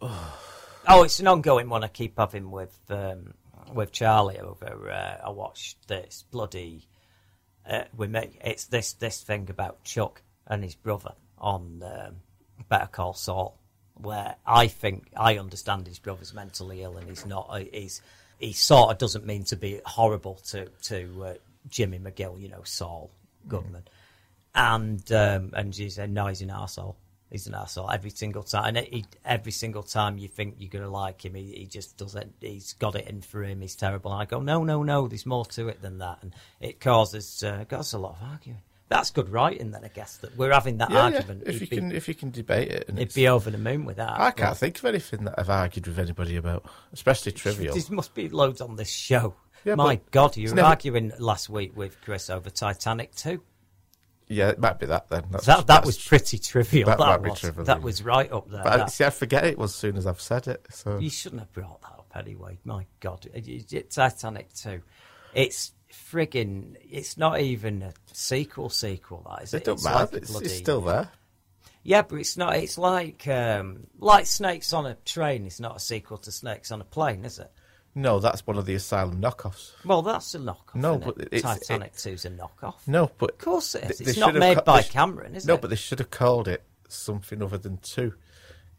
oh, it's an ongoing one I keep having with um, with Charlie over. Uh, I watched this bloody. Uh, we make it's this this thing about Chuck and his brother on um, Better Call Saul, where I think I understand his brother's mentally ill and he's not. uh, He's he sort of doesn't mean to be horrible to to uh, Jimmy McGill, you know, Saul Goodman, and um, and she said no, he's an arsehole. He's an arsehole every single time, and he, every single time you think you're going to like him, he, he just doesn't. He's got it in for him. He's terrible. And I go, no, no, no. There's more to it than that, and it causes uh, causes a lot of arguing. That's good writing, then I guess that we're having that Yeah, yeah, argument. If He'd you be- can, if you can debate it, and He'd be over the moon with that. I can't but- think of anything that I've argued with anybody about, especially trivial. There must be loads on this show. Yeah, My God, you were never- arguing last week with Chris over Titanic too. Yeah, it might be that then. That's, that that that's- was pretty trivial. That, That, might be was. trivial. That was right up there. But I, see, I forget it as soon as I've said it. So You shouldn't have brought that up anyway. My God, It- it- it- Titanic two. It's frigging. It's not even a sequel. Sequel. That is it it. don't It's matter. like it's, bloody- it's still there. Yeah, but it's not. It's like um, like Snakes on a Train. It's not a sequel to Snakes on a Plane, is it? No, that's one of the Asylum knockoffs. Well, that's a knockoff. No, but it? it's- Titanic two's a knockoff. No, but of course it is. they It's not made ca- by sh- Cameron, is no, it? No, but they should have called it something other than two.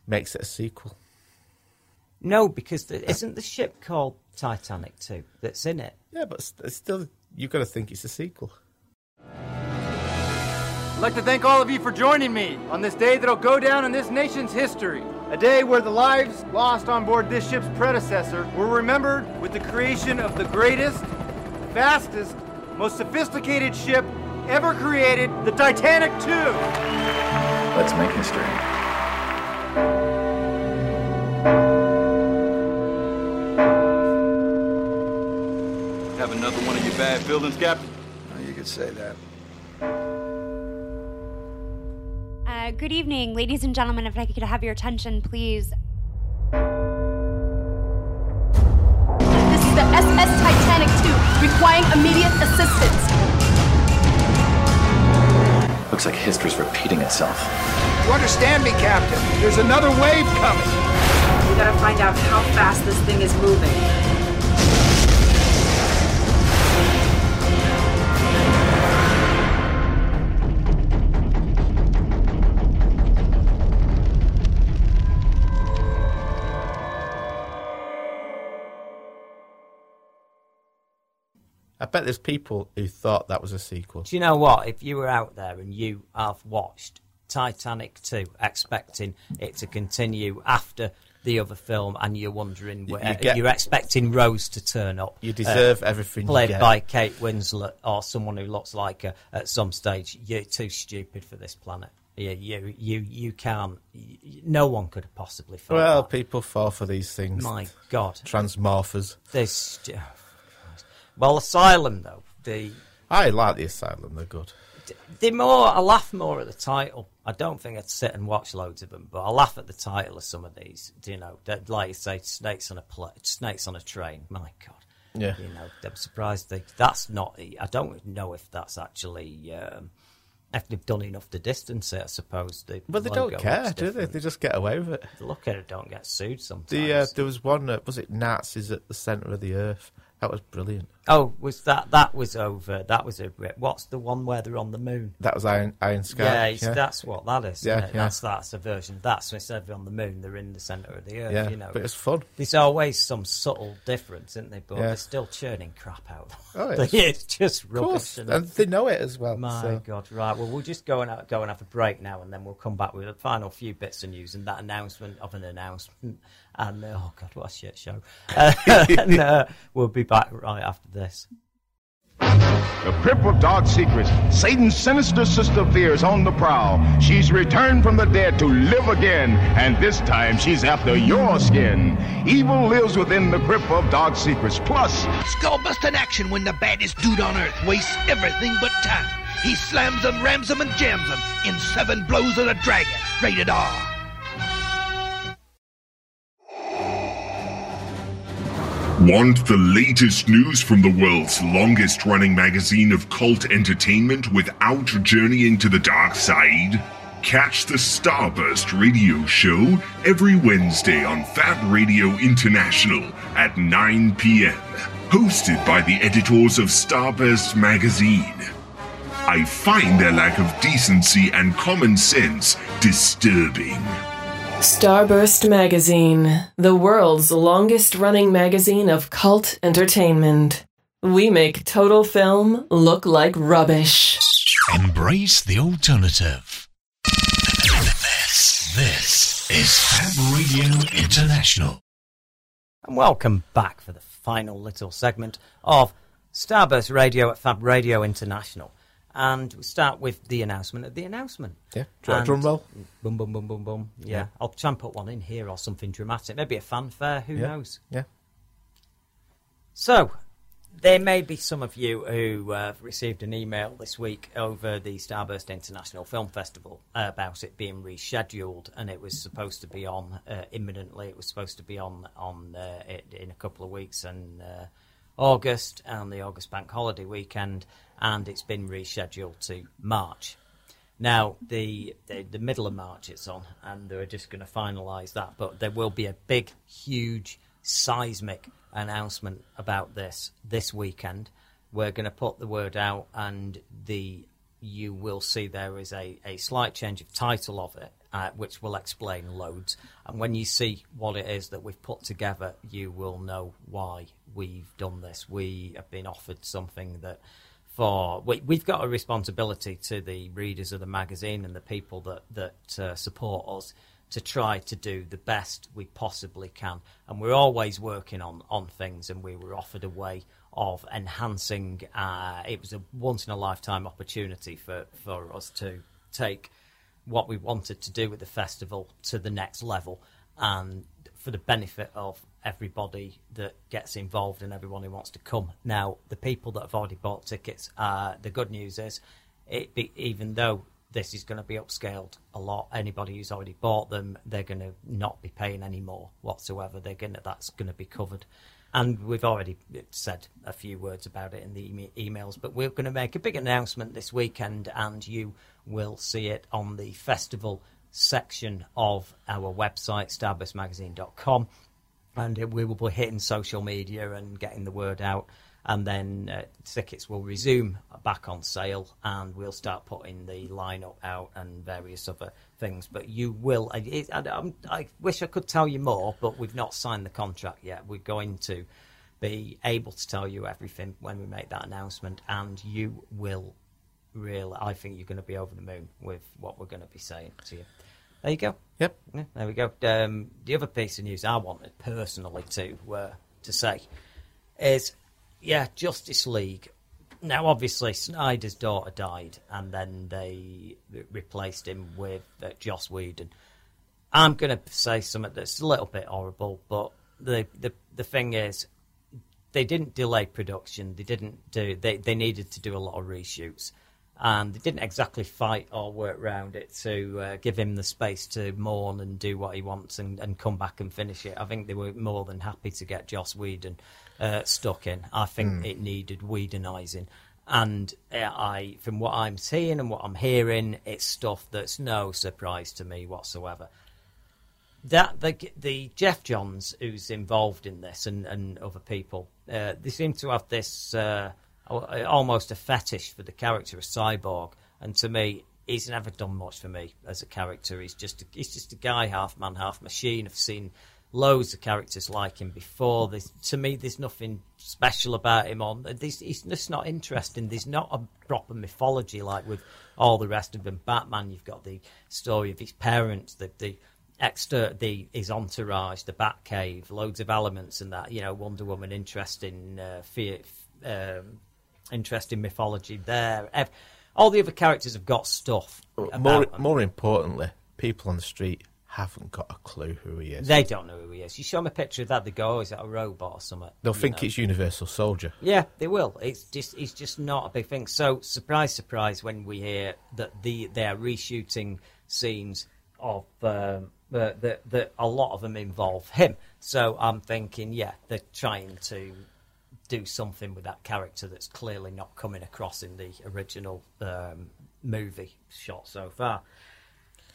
Makes it a sequel. No, because the, isn't the ship called Titanic two that's in it? Yeah, but it's still you've got to think it's a sequel. I'd like to thank all of you for joining me on this day that'll go down in this nation's history. A day where the lives lost on board this ship's predecessor were remembered with the creation of the greatest, fastest, most sophisticated ship ever created, the Titanic 2. Let's make history. Bad feelings, Captain? you could say that. Uh, good evening, ladies and gentlemen. If I could have your attention, please. This is the SS Titanic II, requiring immediate assistance. Looks like history's repeating itself. You understand me, Captain? There's another wave coming. We gotta find out how fast this thing is moving. Bet there's people who thought that was a sequel. Do you know what? If you were out there and you have watched Titanic 2, expecting it to continue after the other film, and you're wondering, where, you get- you're expecting Rose to turn up. You uh, deserve everything you Played by Kate Winslet or someone who looks like her at some stage. You're too stupid for this planet. Yeah, you, you, you can't. No one could have possibly Well, that. people fall for these things. My God. Transmorphers. This. Well, Asylum though. The I like the Asylum. They're good. the more I laugh more at the title. I don't think I'd sit and watch loads of them, but I laugh at the title of some of these. Do you know, that, like you say, snakes on a pla snakes on a train. My God. Yeah. You know, I'm surprised they. That's not. I don't know if that's actually. Um, if they've done enough to distance it, I suppose. The But they don't care, do they? They just get away with it. Look at it, don't get sued sometimes. The uh, there was one. Uh, was it Nazis at the centre of the earth? That was brilliant. Oh, was that that was over? That was a. What's the one where they're on the moon? That was Iron Iron Sky. Yeah, it's, that's what that is. Yeah, yeah. That's that's a version. That's instead of on the moon, they're in the centre of the earth. Yeah, you know, but it's fun. There's always some subtle difference, isn't there? But Yeah. they're still churning crap out. Oh, it's, it's- just rubbish. isn't and they know it as well. My so. God, right. Well, we'll just go and go and have a break now, and then we'll come back with a final few bits of news and that announcement of an announcement. And oh God, what a shit show! Uh, and uh, we'll be back right after this. The Crypt of Dark Secrets. Satan's sinister sister fears on the prowl. She's returned from the dead to live again, and this time she's after your skin. Evil lives within the Crypt of Dark Secrets. Plus, Skullbusting action when the baddest dude on earth wastes everything but time. He slams them, rams them, and jams them in seven blows of the dragon. Rated R. Want the latest news from the world's longest running magazine of cult entertainment without journeying to the dark side? Catch the Starburst radio show every Wednesday on Fab Radio International at 9 p.m. Hosted by the editors of Starburst magazine. I find their lack of decency and common sense disturbing. Starburst Magazine, the world's longest running magazine of cult entertainment. We make total film look like rubbish. Embrace the alternative. This, this is Fab Radio International. And welcome back for the final little segment of Starburst Radio at Fab Radio International. And we start with the announcement of the announcement. Yeah. Do you want a And- drum roll? Boom, boom, boom, boom, boom. Yeah. Yeah. I'll try and put one in here or something dramatic. Maybe a fanfare. Who Yeah. knows? Yeah. So, there may be some of you who uh, received an email this week over the Starburst International Film Festival about it being rescheduled, and it was supposed to be on uh, imminently. It was supposed to be on on uh, it, in a couple of weeks in uh, August and the August Bank Holiday weekend, and it's been rescheduled to March. Now, the, the the middle of March it's on, and they're just going to finalise that. But there will be a big, huge, seismic announcement about this this weekend. We're going to put the word out, and the you will see there is a, a slight change of title of it, uh, which will explain loads. And when you see what it is that we've put together, you will know why we've done this. We have been offered something that for we, we've got a responsibility to the readers of the magazine and the people that that uh, support us to try to do the best we possibly can. And we're always working on on things, and we were offered a way of enhancing. Uh, it was a once in a lifetime opportunity for for us to take what we wanted to do with the festival to the next level and for the benefit of everybody that gets involved and everyone who wants to come. Now, the people that have already bought tickets, uh, the good news is, it be, even though this is going to be upscaled a lot, anybody who's already bought them, they're going to not be paying any more whatsoever. They're going to, that's going to be covered. And we've already said a few words about it in the email emails, but we're going to make a big announcement this weekend, and you will see it on the festival section of our website, starburstmagazine.com. And we will be hitting social media and getting the word out. And then uh, tickets will resume back on sale, and we'll start putting the lineup out and various other things. But you will. It, I, I wish I could tell you more, but we've not signed the contract yet. We're going to be able to tell you everything when we make that announcement, and you will really. I think you're going to be over the moon with what we're going to be saying to you. There you go. Yep. Yeah, there we go. Um, the other piece of news I wanted personally to uh, to say is, yeah, Justice League. Now, obviously, Snyder's daughter died, and then they replaced him with uh, Joss Whedon. I'm going to say something that's a little bit horrible, but the the the thing is, they didn't delay production. They didn't do. They they needed to do a lot of reshoots, and they didn't exactly fight or work around it to uh, give him the space to mourn and do what he wants and, and come back and finish it. I think they were more than happy to get Joss Whedon uh, stuck in. I think Mm. it needed Whedonising. And uh, I, from what I'm seeing and what I'm hearing, it's stuff that's no surprise to me whatsoever that the the Geoff Johns who's involved in this and, and other people, uh, they seem to have this uh, almost a fetish for the character of Cyborg, and to me, he's never done much for me as a character. He's just a, he's just a guy, half man, half machine. I've seen loads of characters like him before. There's, to me, there's nothing special about him. On there's, he's just not interesting. There's not a proper mythology like with all the rest of them. Batman, you've got the story of his parents, the the extra the his entourage, the Batcave, loads of elements and that. You know, Wonder Woman, interesting uh, fear, um, interesting mythology there. Ev- All the other characters have got stuff. More, them. more importantly, people on the street haven't got a clue who he is. They don't know who he is. You show them a picture of that, they go, "Oh, is that a robot or something?" They'll You think know. it's Universal Soldier. Yeah, they will. It's just it's just not a big thing. So surprise, surprise, when we hear that the they are reshooting scenes of um, that that a lot of them involve him. So I'm thinking, yeah, they're trying to do something with that character that's clearly not coming across in the original um, movie shot so far.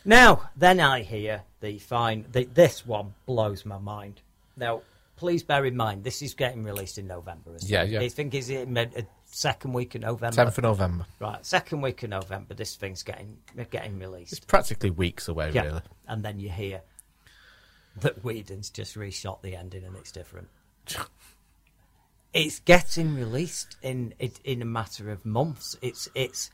Now, then I hear the fine. The, this one blows my mind. Now, please bear in mind, this is getting released in November. Yeah, it? yeah. I think is it a, a second week of November. 10th of November. Right, second week of November. This thing's getting getting released. It's practically weeks away, Yeah. really. And then you hear that Whedon's just reshot the ending and it's different. it's getting released in it in a matter of months. It's it's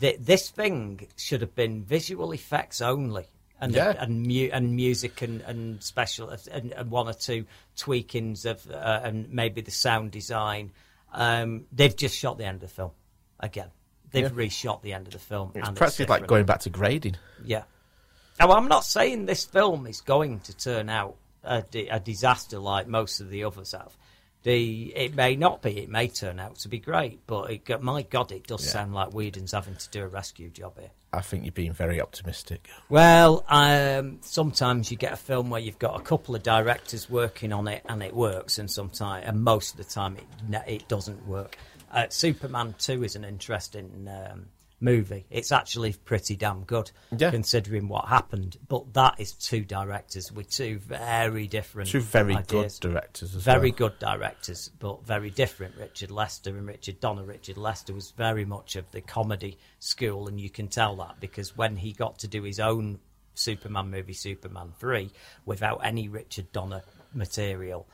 th- this thing should have been visual effects only. And, Yeah. and mu- and music and, and special and, and one or two tweakings of uh, and maybe the sound design. Um, they've just shot the end of the film again. They've Yeah. reshot the end of the film. It's and practically like going back to grading. Yeah. Now, I'm not saying this film is going to turn out a, a disaster like most of the others have. The it may not be. It may turn out to be great, but it, my God, it does Yeah. sound like Whedon's having to do a rescue job here. I think you're being very optimistic. Well, um, sometimes you get a film where you've got a couple of directors working on it and it works, and sometimes, and most of the time, it it doesn't work. Uh, Superman Two is an interesting um, movie. It's actually pretty damn good, Yeah. considering what happened. But that is two directors with two very different, Two very ideas. good directors as very well. good directors, but very different. Richard Lester and Richard Donner. Richard Lester was very much of the comedy school, and you can tell that because when he got to do his own Superman movie, Superman 3, without any Richard Donner material,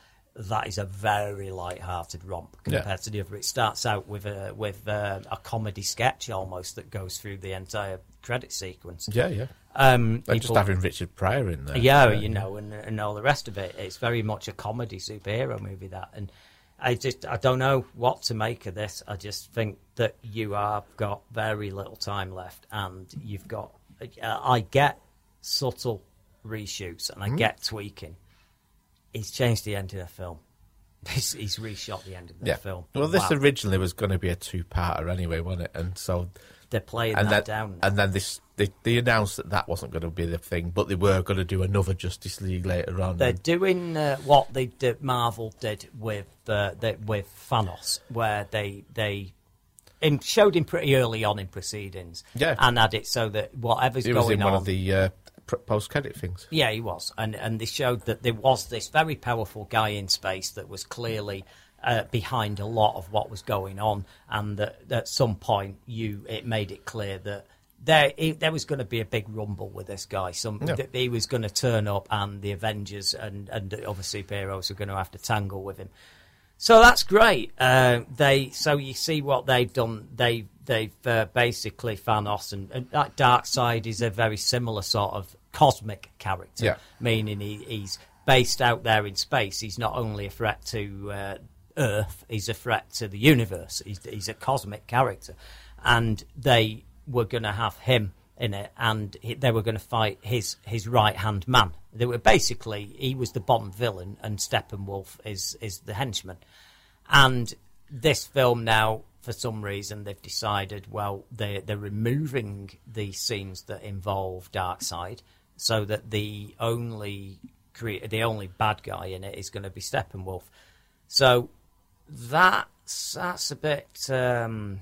that is a very light-hearted romp compared Yeah. to the other. It starts out with a with uh, a comedy sketch almost that goes through the entire credit sequence. Yeah, yeah. Um, They're just having Richard Pryor in there. yeah, you know, and and all the rest of it. It's very much a comedy superhero movie that, and I just I don't know what to make of this. I just think that you have got very little time left, and you've got. I get subtle reshoots, and I Mhm. get tweaking. He's changed the end of the film. He's, he's reshot the end of the yeah. film. Well, this Wow. originally was going to be a two-parter anyway, wasn't it? And so They're playing and that then, down. And then this, they, they announced that that wasn't going to be the thing, but they were going to do another Justice League later on. They're and- doing uh, what they did, Marvel did with uh, the, with Thanos, where they they in, showed him pretty early on in proceedings, Yeah. and had it so that whatever's was going in on, one of the uh, pr- post-credit things. yeah, he was, and and they showed that there was this very powerful guy in space that was clearly uh, behind a lot of what was going on, and that at some point you it made it clear that. There, he, there was going to be a big rumble with this guy. Some Yeah. that he was going to turn up, and the Avengers and and the other superheroes were going to have to tangle with him. So that's great. Uh, they so you see what they've done. They they've uh, basically Thanos and, and that Darkseid is a very similar sort of cosmic character, Yeah. meaning he, he's based out there in space. He's not only a threat to uh, Earth, he's a threat to the universe. He's, he's a cosmic character, and they were going to have him in it, and he, they were going to fight his his right hand man. They were basically he was the Bond villain, and Steppenwolf is is the henchman. And this film now, for some reason, they've decided well they they're removing the scenes that involve Darkseid, so that the only cre- the only bad guy in it is going to be Steppenwolf. So that's that's a bit. Um,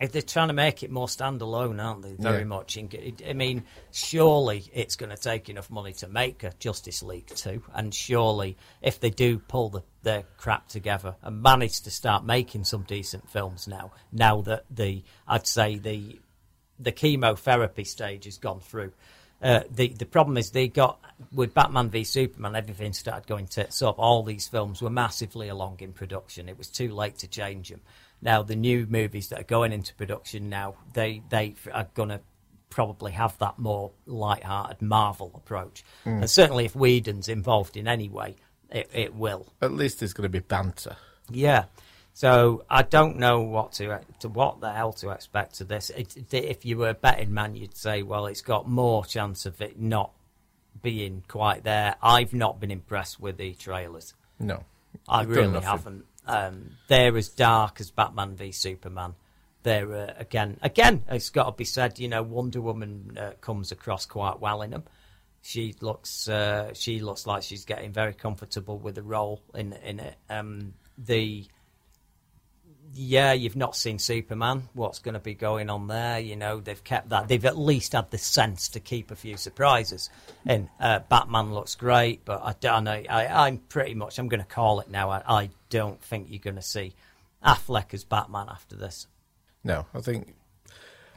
if they're trying to make it more standalone, aren't they? Very Yeah. much. I mean, surely it's going to take enough money to make a Justice League two, and surely if they do pull the, their crap together and manage to start making some decent films now, now that the I'd say the the chemotherapy stage has gone through. Uh, the the problem is they got with Batman v Superman, everything started going tits up. All these films were massively along in production. It was too late to change them. Now the new movies that are going into production now, they they are going to probably have that more light-hearted Marvel approach. Mm. And certainly, if Whedon's involved in any way, it, it will. At least there's going to be banter. Yeah. So I don't know what to, to what the hell to expect to this. It, if you were a betting man, you'd say, well, it's got more chance of it not being quite there. I've not been impressed with the trailers. No. I really haven't. Um, they're as dark as Batman v Superman. They're uh, again, again. It's got to be said. You know, Wonder Woman uh, comes across quite well in them. She looks, uh, she looks like she's getting very comfortable with the role in in it. Um, the yeah, you've not seen Superman. What's going to be going on there? You know, they've kept that. They've at least had the sense to keep a few surprises. And uh, Batman looks great, but I don't know. I, I'm pretty much. I'm going to call it now. I, I don't think you're going to see Affleck as Batman after this. No, I think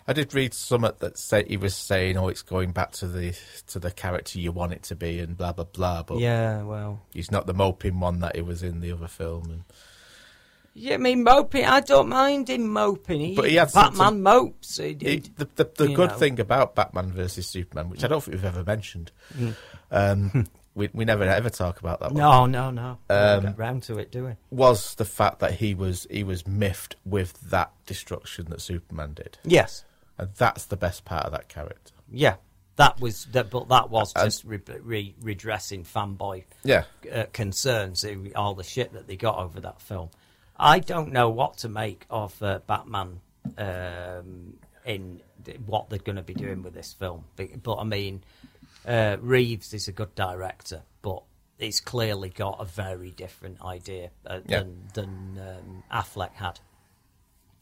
I did read some that say he was saying, "Oh, it's going back to the to the character you want it to be," and blah blah blah. But Yeah, well. he's not the moping one that he was in the other film. And Yeah, I mean moping. I don't mind him moping. He, but he had Batman something- mopes. He- he- the the, the good know. thing about Batman versus Superman, which I don't think we've ever mentioned, Mm. um, we we never ever talk about that. One. No, no, no. Um, get round to it, do we? Was the fact that he was he was miffed with that destruction that Superman did? Yes. and that's the best part of that character. Yeah, that was that, but that was just re- re- redressing fanboy Yeah. uh, concerns, all the shit that they got over that film. I don't know what to make of uh, Batman um, in what they're going to be doing with this film, but, but I mean, uh, Reeves is a good director, but he's clearly got a very different idea uh, Yeah. than than um, Affleck had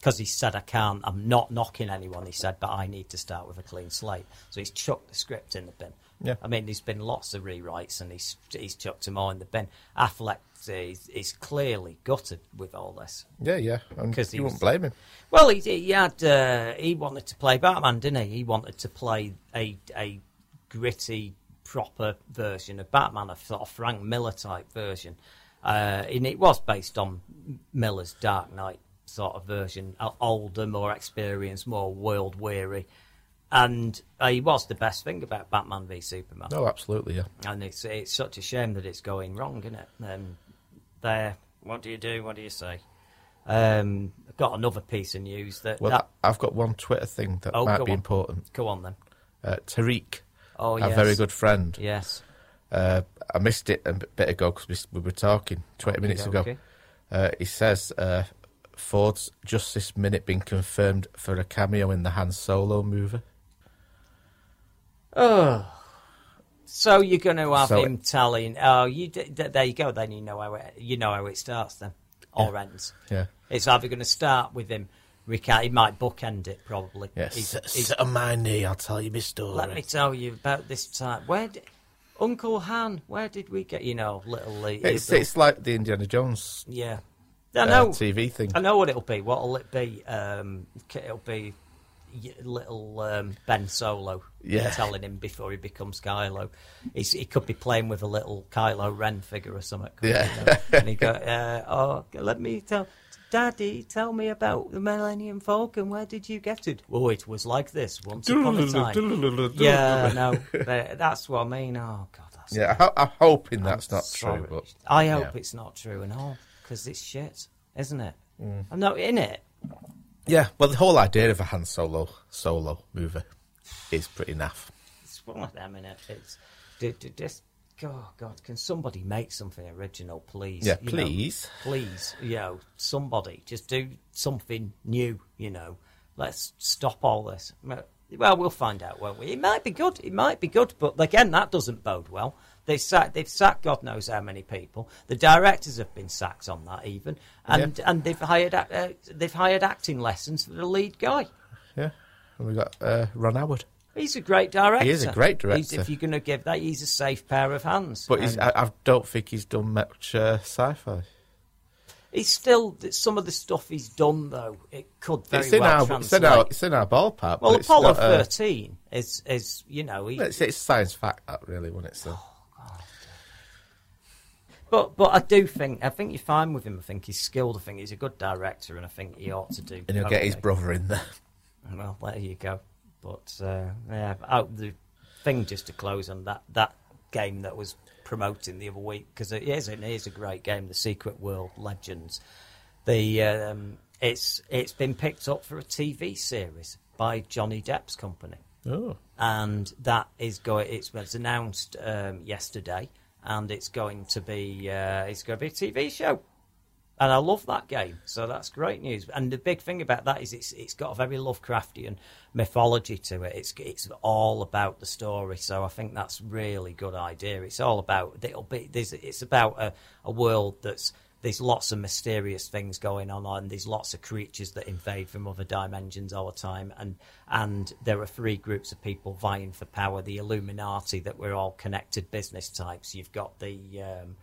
because he said I can't. I'm not knocking anyone. He said, but I need to start with a clean slate. So he's chucked the script in the bin. Yeah. I mean, there's been lots of rewrites, and he's he's chucked them all in the bin. Affleck is, is clearly gutted with all this. Yeah, yeah, Because he you was- wouldn't blame him. Well, he he had uh, he wanted to play Batman, didn't he? He wanted to play a a gritty, proper version of Batman, a sort of Frank Miller type version. uh, and it was based on Miller's Dark Knight sort of version, older, more experienced, more world weary. And uh, he was the best thing about Batman v Superman. Oh, absolutely, yeah. And it's it's such a shame that it's going wrong, isn't it? Um, there, what do you do? What do you say? Um, I've got another piece of news that. Well, that I've got one Twitter thing that Oh, might be on. important. Go on then. Uh, Tariq, Oh, a very good friend. Yes. Uh, I missed it a bit ago because we, we were talking 20 minutes ago. Okey-dokey. Uh, he says uh, Ford's just this minute been confirmed for a cameo in the Han Solo movie. Oh. So you're going to have So- him telling? Oh, you d- d- there you go. Then you know how it, you know how it starts then, or ends. Yeah. It's either going to start with him. Recount, he might bookend it probably. Yes. He's- Sit, he's- sit on my knee, I'll tell you my story. Let me tell you about this time. Where did Uncle Han? Where did we get? You know, little. Lee- It's, little- it's like the Indiana Jones yeah. I uh, know. TV thing. I know what it'll be. What'll it be? Um, it'll be little um, Ben Solo. Yeah. telling him before he becomes Kylo. He's, he could be playing with a little Kylo Ren figure or something. Yeah. you know? and he go, uh, "Oh, let me tell." Daddy, tell me about the Millennium Falcon. Where did you get it? Oh, it was like this once upon a time. yeah. But that's what I mean. Oh God, that's Yeah, I I'm hoping that's I'm not sorry. true. But I hope yeah. it's not true and all because it's shit, isn't it? Mm. I'm not in it. Yeah, well, the whole idea of a Han Solo solo movie is pretty naff. It's one of them in it. It's d- d- just. Oh God! Can somebody make something original, please? Yeah, You know, please. please. You know, somebody just do something new. You know, let's stop all this. Well, we'll find out, won't we? It might be good. It might be good, but again, that doesn't bode well. They've sacked, they've sacked God knows how many people. The directors have been sacked on that even, and and they've hired uh, they've hired acting lessons for the lead guy. Yeah, and we got uh, Ron Howard. He's a great director. He is a great He's- director. if you're going to give that, he's a safe pair of hands. But he's, And I, I don't think he's done much uh, sci-fi. he's still some of the stuff he's done though. It could very It's in, well our, translate. it's, in our, it's in our ballpark. well, it's Apollo not, uh, thirteen is is you know he, it's, it's science fact, that really, wasn't it? So. But but I do think I think you're fine with him. I think he's skilled. I think he's a good director, and I think he ought to do. And he'll get his brother in there. Well, there you go. But uh, yeah, out the thing just to close on that that game that was promoting the other week because it is it is a great game, the Secret World Legends. The um, it's it's been picked up for a TV series by Johnny Depp's company Oh. and that is going. It was announced um, yesterday, and it's going to be uh, it's going to be a TV show. And I love that game, so that's great news. And the big thing about that is it's it's got a very Lovecraftian mythology to it. It's it's all about the story, so I think that's really good idea. It's all about it'll be it's about a, a world that's there's lots of mysterious things going on, and there's lots of creatures that invade from other dimensions all the time, and and there are three groups of people vying for power: the Illuminati, that we're all connected business types. You've got the um,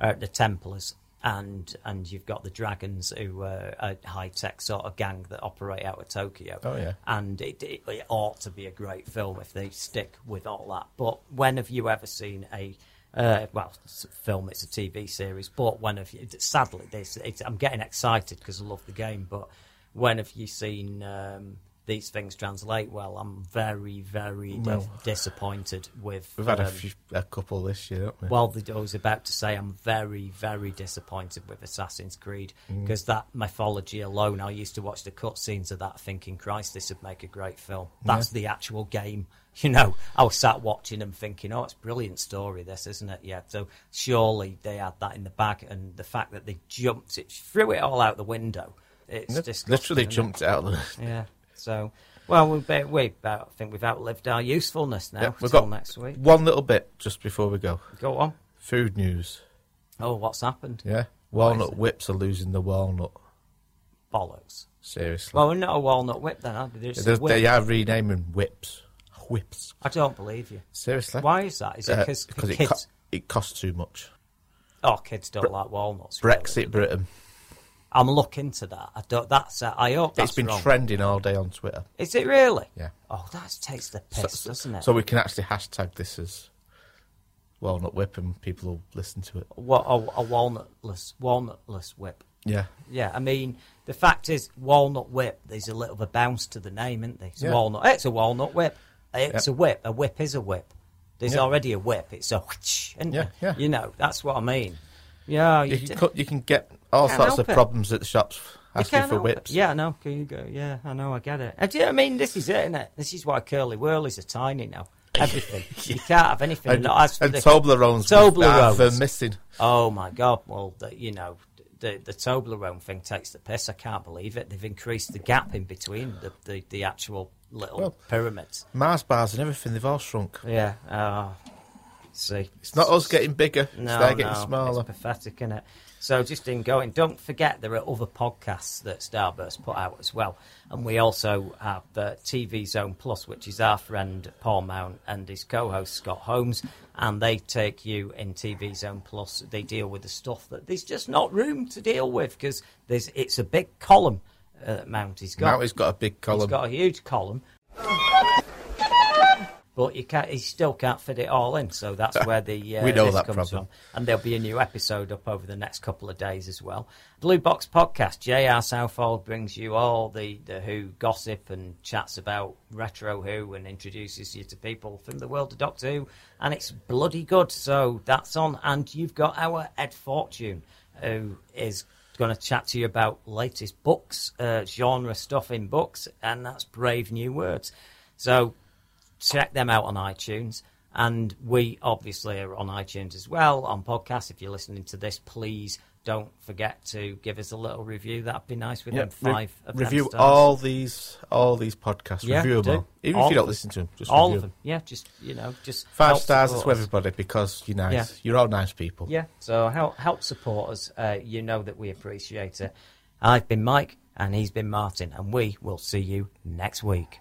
uh, the Templars, and and you've got the Dragons, who are a high tech sort of gang that operate out of Tokyo. Oh, yeah. and it, it, it ought to be a great film if they stick with all that. But when have you ever seen a uh, well, it's a film, it's a TV series, but when have you, sadly, this, it's, I'm getting excited because I love the game, but when have you seen um, these things translate well? I'm very, very Well, disappointed with. We've had a, um, few, a couple this year, haven't we? well, the, I was about to say I'm very, very disappointed with Assassin's Creed Mm. because that mythology alone, I used to watch the cutscenes of that thinking, Christ, this would make a great film. That's the actual game. You know, I was sat watching and thinking, oh, it's a brilliant story, this, isn't it? Yeah, so surely they had that in the bag, and the fact that they jumped it, threw it all out the window. It's just disgusting, literally jumped it out of the- Yeah, so. Well, we be, we about, I think we've outlived our usefulness now. Yeah, we've got next week. one little bit just before we go. Go on. Food news. Oh, what's happened? Yeah, walnut whips are losing the walnut. Bollocks. Seriously. Well, we're not a walnut whip then, are we? There's a There's- whip. they are renaming whips. Whips. I don't believe you. Seriously. Why is that? Is it Uh, because it, co- it costs too much. oh, kids don't Bre- like walnuts. Brexit they? Britain. I'm looking to that. I don't. That's. Uh, I hope that's It's been wrong. trending all day on Twitter. Is it really? Yeah. Oh, that takes the So, piss, doesn't it? so we can actually hashtag this as Walnut Whip, and people will listen to it. What a, a walnutless walnutless whip. Yeah. Yeah, I mean, the fact is, walnut whip. There's a little of a bounce to the name, isn't there? It's Yeah. walnut. It's a walnut whip. It's Yep. a whip. A whip is a whip. There's Yeah. already a whip. It's a whoosh, isn't Yeah, yeah. You know, that's what I mean. Yeah, You d- can cut, you can get all Can't sorts of it. problems at the shops asking for help it. whips. Yeah, I know. Can you go? Yeah, I know. I get it. And do you know what I mean? This is it, isn't it? This is why Curly Wurlies are tiny now. Everything. You can't have anything. And- not as for and the- Toblerones Toblerones. are missing. Oh my god! Well, the, you know, the the Toblerone thing takes the piss. I can't believe it. They've increased the gap in between the the, the actual little Well, pyramids. Mars bars and everything, they've all shrunk. Yeah. Oh, see, It's not us getting bigger, no, it's they're getting no, smaller. It's pathetic, isn't it? So just in going, don't forget there are other podcasts that Starburst put out as well, and we also have the TV Zone Plus, which is our friend Paul Mount and his co-host Scott Holmes, and they take you in TV Zone Plus. They deal with the stuff that there's just not room to deal with because there's it's a big column. Uh, Mount has got. Mount has got a big column. He's got a huge column. But you can't. He still can't fit it all in, so that's where the uh, We know this that comes problem. from. And there'll be a new episode up over the next couple of days as well. Blue Box Podcast. J.R. Southall brings you all the, the Who gossip and chats about retro Who and introduces you to people from the world of Doctor Who, and it's bloody good. So that's on. And you've got our Ed Fortune, who is going to chat to you about latest books, uh, genre stuff in books, and that's Brave New Words. So check them out on iTunes. And we obviously are on iTunes as well on podcasts. If you're listening to this, please don't forget to give us a little review. That'd be nice with Yeah, re- five of them review all these all these podcasts. Yeah, review them all, even All if you don't listen to them. Just all of them. Yeah, just you know, just Five stars to support everybody because you're nice. Yeah. You're all nice people. Yeah, so help help support us. Uh, you know that we appreciate it. I've been Mike, and he's been Martin, and we will see you next week.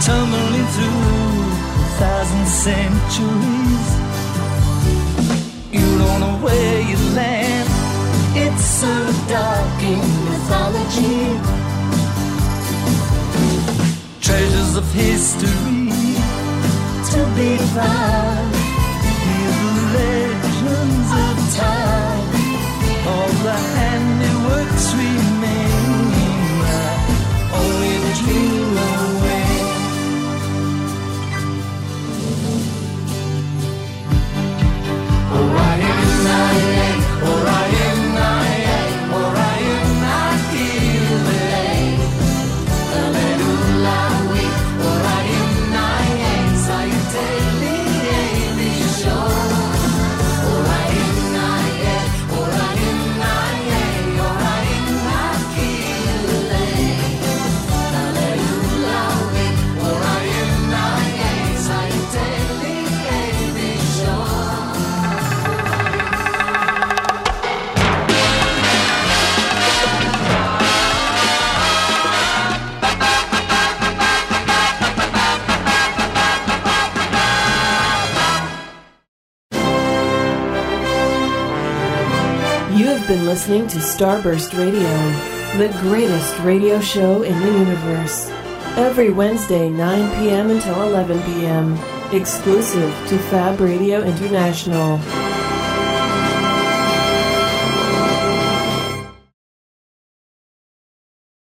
Tumbling through a thousand centuries. You don't know where you land. It's so dark in mythology. Treasures of history to be found. Hear the legends of time. All the handiworks remain. Orion, Orion, been listening to Starburst Radio, the greatest radio show in the universe. Every Wednesday, 9 p.m. until 11 p.m. Exclusive to Fab Radio International.